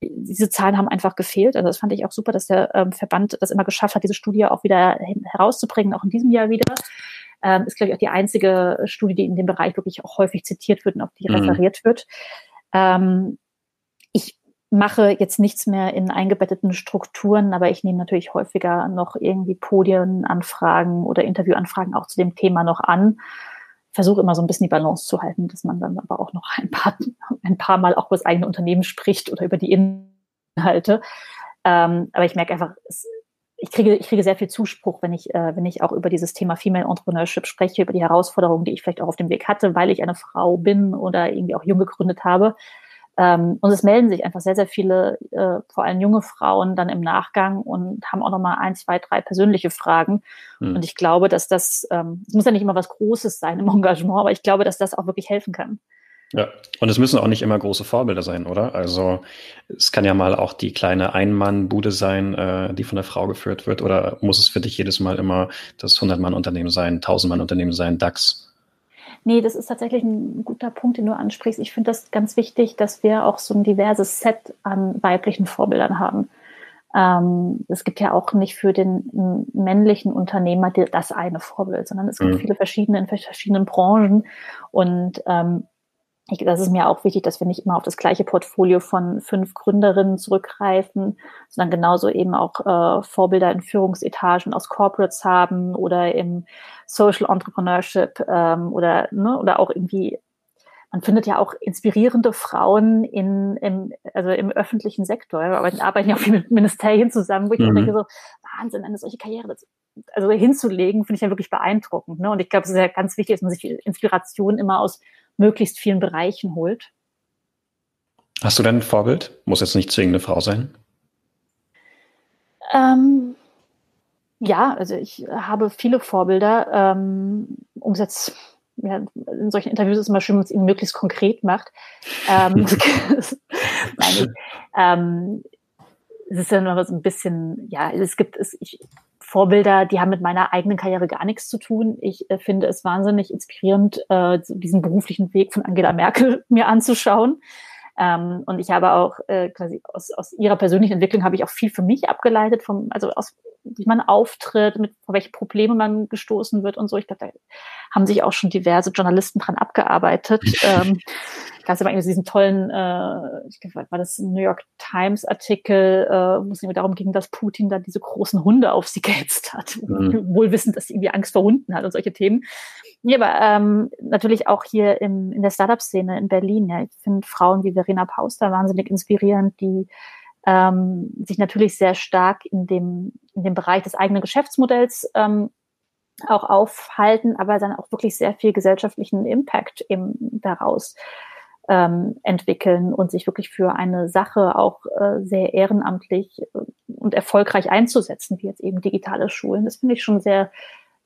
diese Zahlen haben einfach gefehlt. Also das fand ich auch super, dass der ähm, Verband das immer geschafft hat, diese Studie auch wieder herauszubringen, auch in diesem Jahr wieder. Ähm, ist, glaube ich, auch die einzige Studie, die in dem Bereich wirklich auch häufig zitiert wird und auf die mhm. referiert wird. Ähm, mache jetzt nichts mehr in eingebetteten Strukturen, aber ich nehme natürlich häufiger noch irgendwie Podienanfragen oder Interviewanfragen auch zu dem Thema noch an. Versuche immer so ein bisschen die Balance zu halten, dass man dann aber auch noch ein paar, ein paar Mal auch über das eigene Unternehmen spricht oder über die Inhalte. Ähm, aber ich merke einfach, es, ich kriege, ich kriege sehr viel Zuspruch, wenn ich, äh, wenn ich auch über dieses Thema Female Entrepreneurship spreche, über die Herausforderungen, die ich vielleicht auch auf dem Weg hatte, weil ich eine Frau bin oder irgendwie auch jung gegründet habe. Ähm, und es melden sich einfach sehr, sehr viele, äh, vor allem junge Frauen dann im Nachgang und haben auch nochmal ein, zwei, drei persönliche Fragen. Mhm. Und ich glaube, dass das, ähm, es muss ja nicht immer was Großes sein im Engagement, aber ich glaube, dass das auch wirklich helfen kann. Ja, und es müssen auch nicht immer große Vorbilder sein, oder? Also es kann ja mal auch die kleine Ein-Mann-Bude sein, äh, die von der Frau geführt wird, oder muss es für dich jedes Mal immer das 100-Mann-Unternehmen sein, 1000-Mann-Unternehmen sein, DAX? Nee, das ist tatsächlich ein guter Punkt, den du ansprichst. Ich finde das ganz wichtig, dass wir auch so ein diverses Set an weiblichen Vorbildern haben. Ähm, es gibt ja auch nicht für den männlichen Unternehmer das eine Vorbild, sondern es gibt mhm. viele verschiedene in verschiedenen Branchen. Und ähm, ich, das ist mir auch wichtig, dass wir nicht immer auf das gleiche Portfolio von fünf Gründerinnen zurückgreifen, sondern genauso eben auch äh, Vorbilder in Führungsetagen aus Corporates haben oder im Social Entrepreneurship ähm, oder ne, oder auch irgendwie man findet ja auch inspirierende Frauen in, im, also im öffentlichen Sektor. Wir arbeiten ja auch viel mit Ministerien zusammen, wo ich mhm. denke so, Wahnsinn, eine solche Karriere das, also hinzulegen, finde ich ja wirklich beeindruckend. Ne? Und ich glaube, es ist ja ganz wichtig, dass man sich Inspiration immer aus möglichst vielen Bereichen holt. Hast du denn ein Vorbild? Muss jetzt nicht zwingend eine Frau sein? Ähm, ja, also ich habe viele Vorbilder. Ähm, um es jetzt ja, in solchen Interviews ist es immer schön, wenn man es ihnen möglichst konkret macht. Ähm, Nein, ähm, es ist ja nur so ein bisschen, ja, es gibt, es, ich, Vorbilder, die haben mit meiner eigenen Karriere gar nichts zu tun. Ich äh, finde es wahnsinnig inspirierend, äh, diesen beruflichen Weg von Angela Merkel mir anzuschauen. Ähm, und ich habe auch äh, quasi aus, aus ihrer persönlichen Entwicklung habe ich auch viel für mich abgeleitet, vom, also aus wie man auftritt, mit vor welche Probleme man gestoßen wird und so. Ich glaube, da haben sich auch schon diverse Journalisten dran abgearbeitet. ähm, gab es diesen tollen, äh, ich glaube, war das ein New York Times Artikel, äh, wo es irgendwie darum ging, dass Putin da diese großen Hunde auf sie gehetzt hat, mhm. wohl wissend, dass sie irgendwie Angst vor Hunden hat und solche Themen. Ja, aber ähm, natürlich auch hier im, in der Startup-Szene in Berlin. Ja, ich finde Frauen wie Verena Pauster wahnsinnig inspirierend, die ähm, sich natürlich sehr stark in dem, in dem Bereich des eigenen Geschäftsmodells ähm, auch aufhalten, aber dann auch wirklich sehr viel gesellschaftlichen Impact eben daraus ähm, entwickeln und sich wirklich für eine Sache auch äh, sehr ehrenamtlich äh, und erfolgreich einzusetzen, wie jetzt eben digitale Schulen. Das finde ich schon sehr,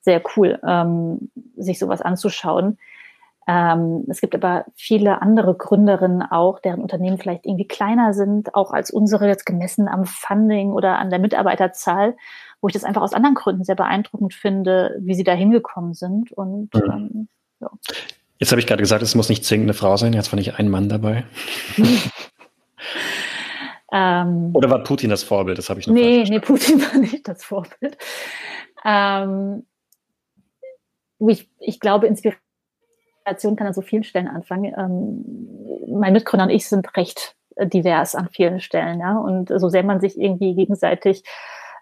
sehr cool, ähm, sich sowas anzuschauen. Ähm, es gibt aber viele andere Gründerinnen auch, deren Unternehmen vielleicht irgendwie kleiner sind, auch als unsere jetzt gemessen am Funding oder an der Mitarbeiterzahl, wo ich das einfach aus anderen Gründen sehr beeindruckend finde, wie sie da hingekommen sind. Und mhm. ähm, ja. Jetzt habe ich gerade gesagt, es muss nicht zwingend eine Frau sein. Jetzt war nicht ein Mann dabei. ähm, Oder war Putin das Vorbild? Das habe ich noch Nee, nee, Putin war nicht das Vorbild. Ähm, ich, ich glaube, Inspiration kann an so vielen Stellen anfangen. Ähm, mein Mitgründer und ich sind recht divers an vielen Stellen. Ja? Und so sehr man sich irgendwie gegenseitig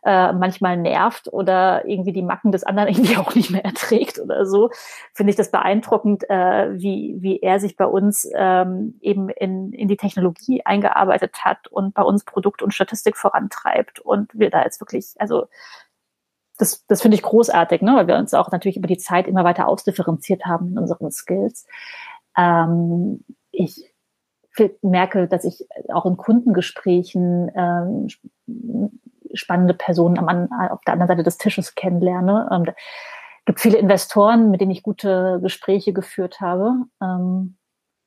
äh, manchmal nervt oder irgendwie die Macken des anderen irgendwie auch nicht mehr erträgt oder so, finde ich das beeindruckend, äh, wie, wie er sich bei uns ähm, eben in, in die Technologie eingearbeitet hat und bei uns Produkt und Statistik vorantreibt und wir da jetzt wirklich, also das, das finde ich großartig, ne? weil wir uns auch natürlich über die Zeit immer weiter ausdifferenziert haben in unseren Skills. Ähm, ich merke, dass ich auch in Kundengesprächen ähm, spannende Personen am, auf der anderen Seite des Tisches kennenlerne. Ähm, gibt viele Investoren, mit denen ich gute Gespräche geführt habe. Ähm,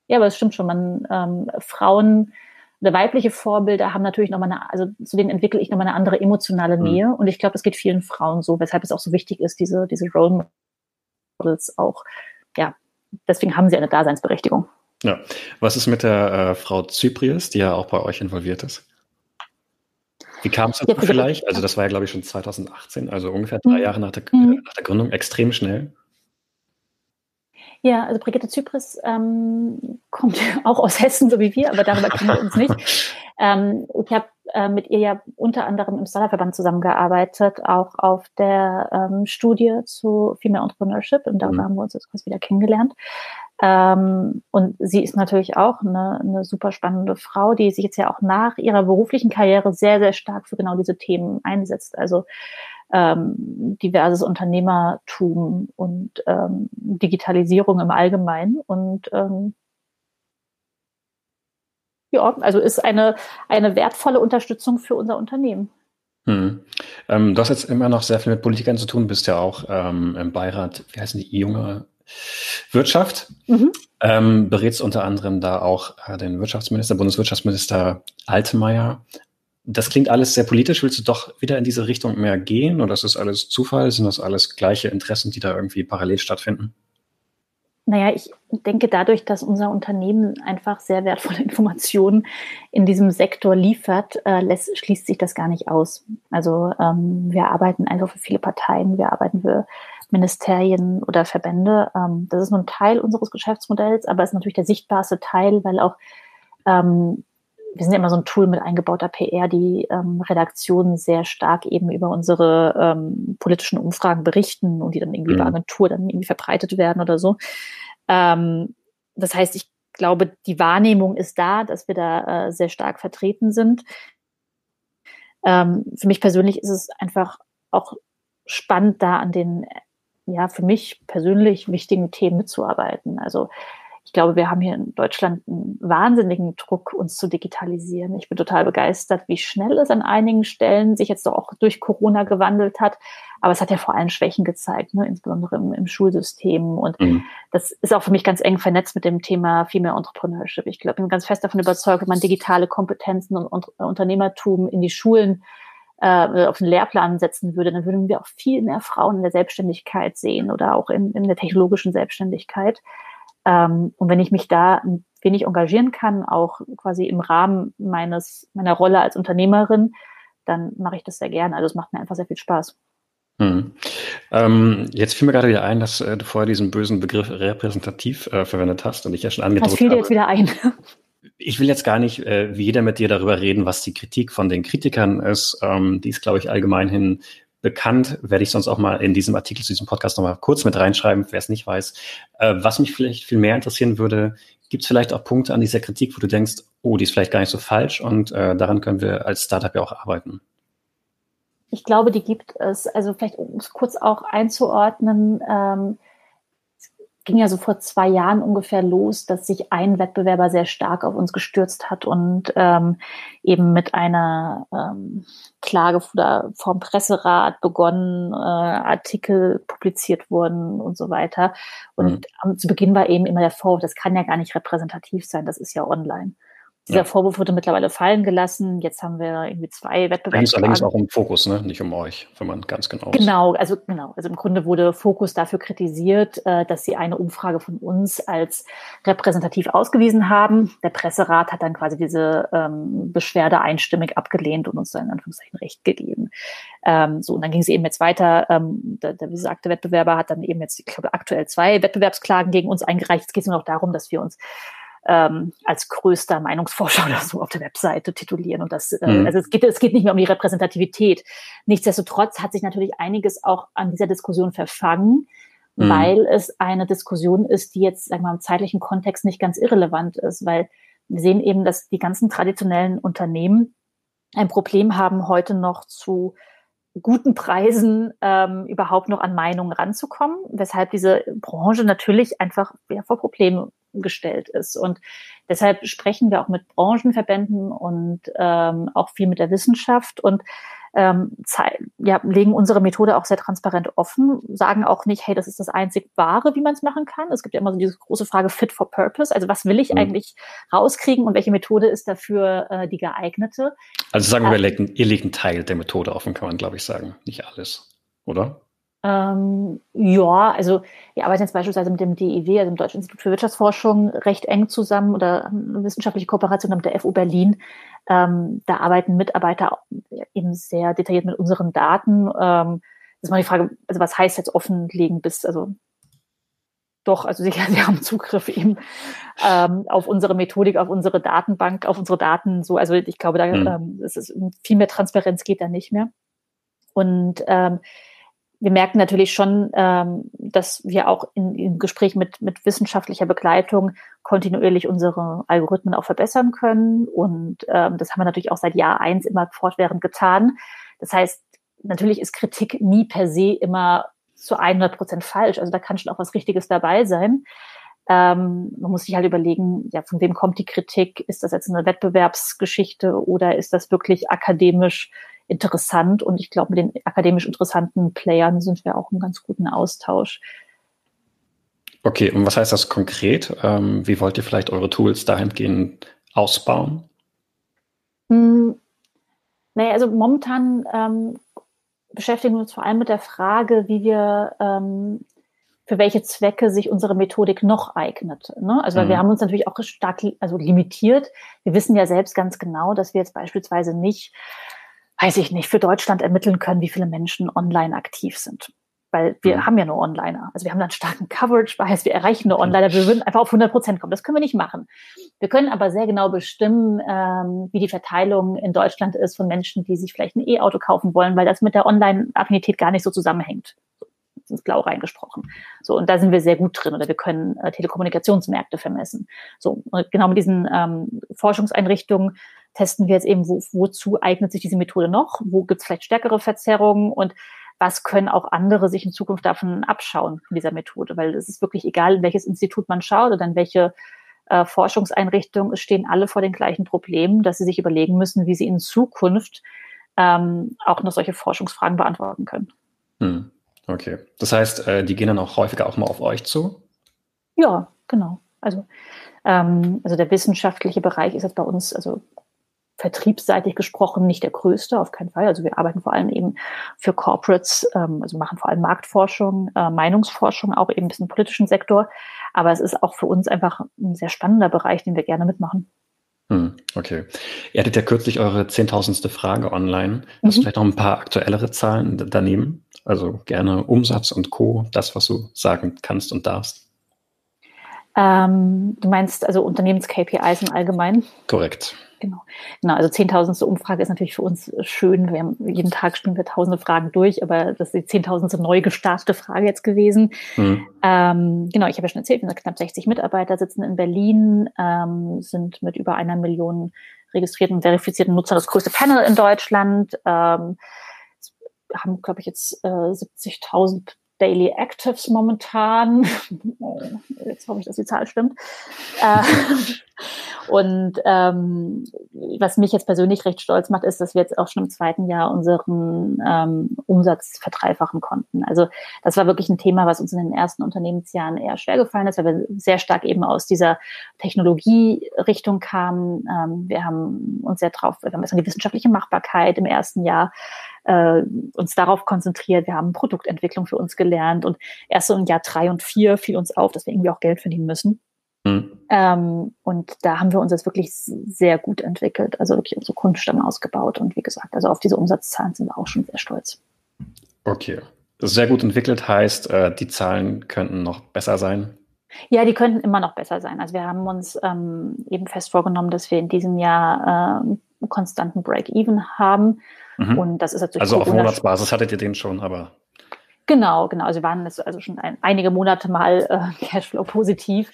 ja, aber es stimmt schon, man ähm, Frauen weibliche Vorbilder haben natürlich nochmal eine, also zu denen entwickle ich nochmal eine andere emotionale mhm. Nähe. Mhm. Und ich glaube, es geht vielen Frauen so, weshalb es auch so wichtig ist, diese, diese Role Models auch, ja, deswegen haben sie eine Daseinsberechtigung. Ja. Was ist mit der äh, Frau Zyprius, die ja auch bei euch involviert ist? Wie kam es dazu vielleicht? Also das war ja, glaube ich, schon 2018, also ungefähr drei mhm. Jahre nach der, mhm. nach der Gründung, extrem schnell. Ja, also Brigitte Zypris ähm, kommt auch aus Hessen, so wie wir, aber darüber kennen wir uns nicht. Ähm, ich habe äh, mit ihr ja unter anderem im Startup-Verband zusammengearbeitet, auch auf der ähm, Studie zu Female Entrepreneurship und darüber mhm. haben wir uns jetzt kurz wieder kennengelernt. Ähm, und sie ist natürlich auch eine, eine super spannende Frau, die sich jetzt ja auch nach ihrer beruflichen Karriere sehr, sehr stark für genau diese Themen einsetzt. Also ähm, diverses Unternehmertum und ähm, Digitalisierung im Allgemeinen. Und ähm, ja, also ist eine, eine wertvolle Unterstützung für unser Unternehmen. Hm. Ähm, du hast jetzt immer noch sehr viel mit Politikern zu tun, bist ja auch ähm, im Beirat, wie heißen die, junge Wirtschaft. Mhm. Ähm, berätst unter anderem da auch äh, den Wirtschaftsminister, Bundeswirtschaftsminister Altmaier das klingt alles sehr politisch. Willst du doch wieder in diese Richtung mehr gehen oder ist das alles Zufall? Sind das alles gleiche Interessen, die da irgendwie parallel stattfinden? Naja, ich denke dadurch, dass unser Unternehmen einfach sehr wertvolle Informationen in diesem Sektor liefert, äh, lässt, schließt sich das gar nicht aus. Also ähm, wir arbeiten einfach für viele Parteien, wir arbeiten für Ministerien oder Verbände. Ähm, das ist nur ein Teil unseres Geschäftsmodells, aber es ist natürlich der sichtbarste Teil, weil auch ähm, wir sind ja immer so ein Tool mit eingebauter PR, die ähm, Redaktionen sehr stark eben über unsere ähm, politischen Umfragen berichten und die dann irgendwie mhm. über Agentur dann irgendwie verbreitet werden oder so. Ähm, das heißt, ich glaube, die Wahrnehmung ist da, dass wir da äh, sehr stark vertreten sind. Ähm, für mich persönlich ist es einfach auch spannend, da an den, ja, für mich persönlich wichtigen Themen mitzuarbeiten. Also ich glaube, wir haben hier in Deutschland einen wahnsinnigen Druck, uns zu digitalisieren. Ich bin total begeistert, wie schnell es an einigen Stellen sich jetzt auch durch Corona gewandelt hat. Aber es hat ja vor allem Schwächen gezeigt, ne? insbesondere im, im Schulsystem. Und mhm. das ist auch für mich ganz eng vernetzt mit dem Thema Female Entrepreneurship. Ich glaube, ich bin ganz fest davon überzeugt, wenn man digitale Kompetenzen und, und Unternehmertum in die Schulen äh, auf den Lehrplan setzen würde, dann würden wir auch viel mehr Frauen in der Selbstständigkeit sehen oder auch in, in der technologischen Selbstständigkeit. Ähm, und wenn ich mich da ein wenig engagieren kann, auch quasi im Rahmen meines, meiner Rolle als Unternehmerin, dann mache ich das sehr gerne. Also es macht mir einfach sehr viel Spaß. Hm. Ähm, jetzt fiel mir gerade wieder ein, dass äh, du vorher diesen bösen Begriff repräsentativ äh, verwendet hast und ich ja schon angedroht habe. Das fiel dir jetzt wieder ein. Ich will jetzt gar nicht äh, wieder mit dir darüber reden, was die Kritik von den Kritikern ist. Ähm, die ist, glaube ich, allgemein hin bekannt, werde ich sonst auch mal in diesem Artikel zu diesem Podcast nochmal kurz mit reinschreiben, wer es nicht weiß. Äh, was mich vielleicht viel mehr interessieren würde, gibt es vielleicht auch Punkte an dieser Kritik, wo du denkst, oh, die ist vielleicht gar nicht so falsch und äh, daran können wir als Startup ja auch arbeiten? Ich glaube, die gibt es, also vielleicht um es kurz auch einzuordnen, ähm, ging ja so vor zwei Jahren ungefähr los, dass sich ein Wettbewerber sehr stark auf uns gestürzt hat und ähm, eben mit einer ähm, Klage vom Presserat begonnen, äh, Artikel publiziert wurden und so weiter. Und mhm. zu Beginn war eben immer der Vorwurf, das kann ja gar nicht repräsentativ sein, das ist ja online. Dieser ja. Vorwurf wurde mittlerweile fallen gelassen. Jetzt haben wir irgendwie zwei Wettbewerbe. Es allerdings auch um Fokus, ne? nicht um euch, wenn man ganz genau ist. Genau, also genau. Also im Grunde wurde Fokus dafür kritisiert, äh, dass sie eine Umfrage von uns als repräsentativ ausgewiesen haben. Der Presserat hat dann quasi diese ähm, Beschwerde einstimmig abgelehnt und uns dann in Anführungszeichen Recht gegeben. Ähm, so, und dann ging es eben jetzt weiter. Ähm, der, der besagte Wettbewerber hat dann eben jetzt, ich glaube, aktuell zwei Wettbewerbsklagen gegen uns eingereicht. Es geht nur noch darum, dass wir uns ähm, als größter Meinungsforscher oder so auf der Webseite titulieren. Und das, äh, mhm. also es geht, es geht nicht mehr um die Repräsentativität. Nichtsdestotrotz hat sich natürlich einiges auch an dieser Diskussion verfangen, mhm. weil es eine Diskussion ist, die jetzt, sagen wir mal, im zeitlichen Kontext nicht ganz irrelevant ist, weil wir sehen eben, dass die ganzen traditionellen Unternehmen ein Problem haben, heute noch zu guten Preisen ähm, überhaupt noch an Meinungen ranzukommen, weshalb diese Branche natürlich einfach ja, vor Problemen gestellt ist. Und deshalb sprechen wir auch mit Branchenverbänden und ähm, auch viel mit der Wissenschaft und ähm, ja, legen unsere Methode auch sehr transparent offen, sagen auch nicht, hey, das ist das einzig Wahre, wie man es machen kann. Es gibt ja immer so diese große Frage Fit for Purpose. Also was will ich mhm. eigentlich rauskriegen und welche Methode ist dafür äh, die geeignete? Also sagen wir, äh, ihr legt einen Teil der Methode offen, kann man, glaube ich, sagen. Nicht alles, oder? Ähm, ja, also wir arbeiten jetzt beispielsweise mit dem DIW, also dem Deutschen Institut für Wirtschaftsforschung, recht eng zusammen oder eine wissenschaftliche Kooperation mit der FU Berlin. Ähm, da arbeiten Mitarbeiter eben sehr detailliert mit unseren Daten. Ähm, das ist mal die Frage, also was heißt jetzt offenlegen bis, also doch, also sie, sie haben Zugriff eben ähm, auf unsere Methodik, auf unsere Datenbank, auf unsere Daten. So, also ich glaube, da mhm. ähm, es ist viel mehr Transparenz geht da nicht mehr. Und ähm, wir merken natürlich schon, ähm, dass wir auch in, im Gespräch mit, mit wissenschaftlicher Begleitung kontinuierlich unsere Algorithmen auch verbessern können. Und ähm, das haben wir natürlich auch seit Jahr eins immer fortwährend getan. Das heißt, natürlich ist Kritik nie per se immer zu 100 Prozent falsch. Also da kann schon auch was Richtiges dabei sein. Ähm, man muss sich halt überlegen, ja, von wem kommt die Kritik? Ist das jetzt eine Wettbewerbsgeschichte oder ist das wirklich akademisch interessant. Und ich glaube, mit den akademisch interessanten Playern sind wir auch im ganz guten Austausch. Okay, und was heißt das konkret? Ähm, wie wollt ihr vielleicht eure Tools dahingehend ausbauen? Hm, naja, also momentan ähm, beschäftigen wir uns vor allem mit der Frage, wie wir ähm, für welche Zwecke sich unsere Methodik noch eignet. Ne? Also mhm. wir haben uns natürlich auch stark also limitiert. Wir wissen ja selbst ganz genau, dass wir jetzt beispielsweise nicht weiß ich nicht, für Deutschland ermitteln können, wie viele Menschen online aktiv sind. Weil wir mhm. haben ja nur Onliner. Also wir haben dann starken Coverage, heißt, wir erreichen nur Onliner, wir würden einfach auf 100 Prozent kommen. Das können wir nicht machen. Wir können aber sehr genau bestimmen, ähm, wie die Verteilung in Deutschland ist von Menschen, die sich vielleicht ein E-Auto kaufen wollen, weil das mit der Online-Affinität gar nicht so zusammenhängt ins Blau reingesprochen. So, und da sind wir sehr gut drin oder wir können äh, Telekommunikationsmärkte vermessen. So, und genau mit diesen ähm, Forschungseinrichtungen testen wir jetzt eben, wo, wozu eignet sich diese Methode noch, wo gibt es vielleicht stärkere Verzerrungen und was können auch andere sich in Zukunft davon abschauen von dieser Methode, weil es ist wirklich egal, in welches Institut man schaut oder in welche äh, Forschungseinrichtung, es stehen alle vor den gleichen Problemen, dass sie sich überlegen müssen, wie sie in Zukunft ähm, auch noch solche Forschungsfragen beantworten können. Hm. Okay. Das heißt, äh, die gehen dann auch häufiger auch mal auf euch zu? Ja, genau. Also, ähm, also der wissenschaftliche Bereich ist jetzt bei uns, also vertriebsseitig gesprochen nicht der größte, auf keinen Fall. Also wir arbeiten vor allem eben für Corporates, ähm, also machen vor allem Marktforschung, äh, Meinungsforschung, auch eben ein bisschen politischen Sektor. Aber es ist auch für uns einfach ein sehr spannender Bereich, den wir gerne mitmachen. Hm, okay. Ihr hattet ja kürzlich eure zehntausendste Frage online. Hast du mhm. vielleicht noch ein paar aktuellere Zahlen daneben? Also gerne Umsatz und Co., das, was du sagen kannst und darfst. Ähm, du meinst also Unternehmens-KPIs im Allgemeinen? Korrekt. Genau. Genau, also zehntausendste Umfrage ist natürlich für uns schön. Wir haben, jeden Tag spielen wir tausende Fragen durch, aber das ist die zehntausendste neu gestartete Frage jetzt gewesen. Mhm. Ähm, genau, ich habe ja schon erzählt, wir sind knapp 60 Mitarbeiter, sitzen in Berlin, ähm, sind mit über einer Million registrierten, verifizierten Nutzern das größte Panel in Deutschland. Ähm, haben, glaube ich, jetzt äh, 70.000 Daily Actives momentan. Jetzt hoffe ich, dass die Zahl stimmt. Äh, und ähm, was mich jetzt persönlich recht stolz macht, ist, dass wir jetzt auch schon im zweiten Jahr unseren ähm, Umsatz verdreifachen konnten. Also das war wirklich ein Thema, was uns in den ersten Unternehmensjahren eher schwer gefallen ist, weil wir sehr stark eben aus dieser Technologierichtung kamen. Ähm, wir haben uns sehr drauf, wir haben erst an die wissenschaftliche Machbarkeit im ersten Jahr äh, uns darauf konzentriert. Wir haben Produktentwicklung für uns gelernt und erst so im Jahr drei und vier fiel uns auf, dass wir irgendwie auch Geld verdienen müssen. Mhm. Ähm, und da haben wir uns jetzt wirklich sehr gut entwickelt, also wirklich unsere Kundenstamm ausgebaut. Und wie gesagt, also auf diese Umsatzzahlen sind wir auch schon sehr stolz. Okay. Sehr gut entwickelt heißt, äh, die Zahlen könnten noch besser sein. Ja, die könnten immer noch besser sein. Also wir haben uns ähm, eben fest vorgenommen, dass wir in diesem Jahr äh, einen konstanten Break-Even haben. Mhm. Und das ist natürlich also auf Monatsbasis hattet ihr den schon, aber genau, genau. Also wir waren also schon ein, einige Monate mal äh, Cashflow positiv.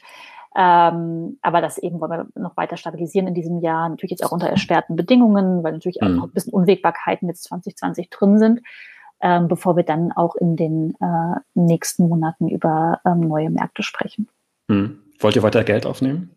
Ähm, aber das eben wollen wir noch weiter stabilisieren in diesem Jahr. Natürlich jetzt auch unter erschwerten Bedingungen, weil natürlich mhm. auch ein bisschen Unwägbarkeiten jetzt 2020 drin sind, ähm, bevor wir dann auch in den äh, nächsten Monaten über ähm, neue Märkte sprechen. Mhm. Wollt ihr weiter Geld aufnehmen?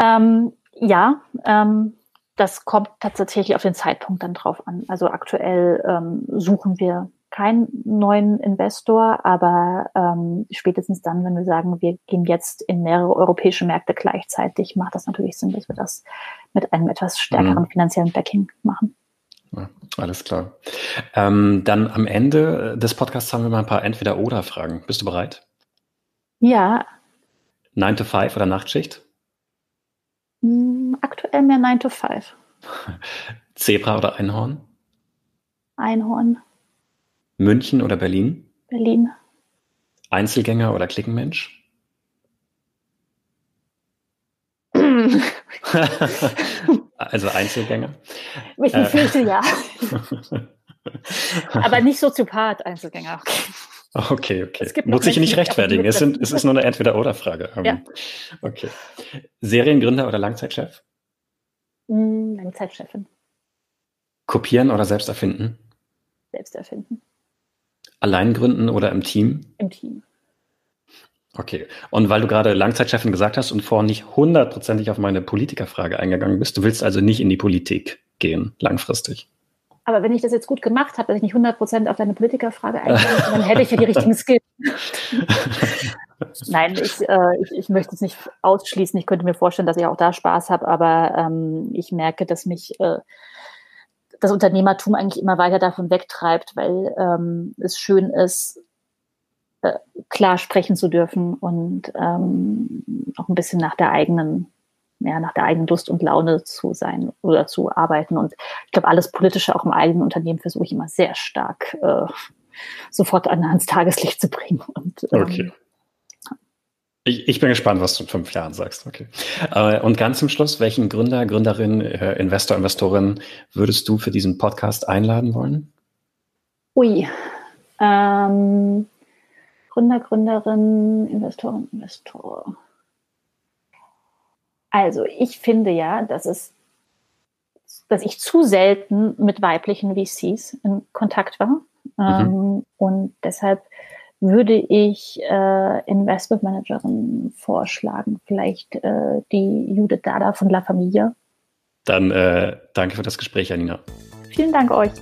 Ähm, ja, ähm, das kommt tatsächlich auf den Zeitpunkt dann drauf an. Also aktuell ähm, suchen wir keinen neuen Investor, aber ähm, spätestens dann, wenn wir sagen, wir gehen jetzt in mehrere europäische Märkte gleichzeitig, macht das natürlich Sinn, dass wir das mit einem etwas stärkeren mhm. finanziellen Backing machen. Alles klar. Ähm, dann am Ende des Podcasts haben wir mal ein paar Entweder-Oder-Fragen. Bist du bereit? Ja. 9 to 5 oder Nachtschicht? Hm, aktuell mehr 9 to 5. Zebra oder Einhorn? Einhorn. München oder Berlin? Berlin. Einzelgänger oder Klickenmensch? also Einzelgänger? Ich befürchte äh. ja. Aber nicht Soziopath, Einzelgänger. Okay, okay. Muss ich nicht rechtfertigen. Es, sind, es ist nur eine Entweder-Oder-Frage. Ähm, ja. Okay. Seriengründer oder Langzeitchef? Hm, Langzeitchefin. Kopieren oder selbst erfinden? Selbst erfinden. Allein gründen oder im Team? Im Team. Okay. Und weil du gerade Langzeitchefin gesagt hast und vorhin nicht hundertprozentig auf meine Politikerfrage eingegangen bist, du willst also nicht in die Politik gehen, langfristig? Aber wenn ich das jetzt gut gemacht habe, dass ich nicht 100% auf deine Politikerfrage eingehe, dann hätte ich ja die richtigen Skills. Nein, ich, äh, ich, ich, möchte es nicht ausschließen. Ich könnte mir vorstellen, dass ich auch da Spaß habe, aber ähm, ich merke, dass mich äh, das Unternehmertum eigentlich immer weiter davon wegtreibt, weil ähm, es schön ist, äh, klar sprechen zu dürfen und ähm, auch ein bisschen nach der eigenen ja, nach der eigenen Lust und Laune zu sein oder zu arbeiten. Und ich glaube, alles Politische auch im eigenen Unternehmen versuche ich immer sehr stark äh, sofort an, ans Tageslicht zu bringen. Und, ähm, okay. Ich, ich, bin gespannt, was du in fünf Jahren sagst. Okay. Äh, und ganz zum Schluss, welchen Gründer, Gründerin, äh, Investor, Investorin würdest du für diesen Podcast einladen wollen? Ui. Ähm, Gründer, Gründerin, Investorin, Investor. Also ich finde ja, dass es, dass ich zu selten mit weiblichen VCs in Kontakt war. Mhm. Ähm, und deshalb würde ich äh, Investmentmanagerin vorschlagen, vielleicht äh, die Judith Dada von La Familia. Dann äh, danke für das Gespräch, Janina. Vielen Dank euch.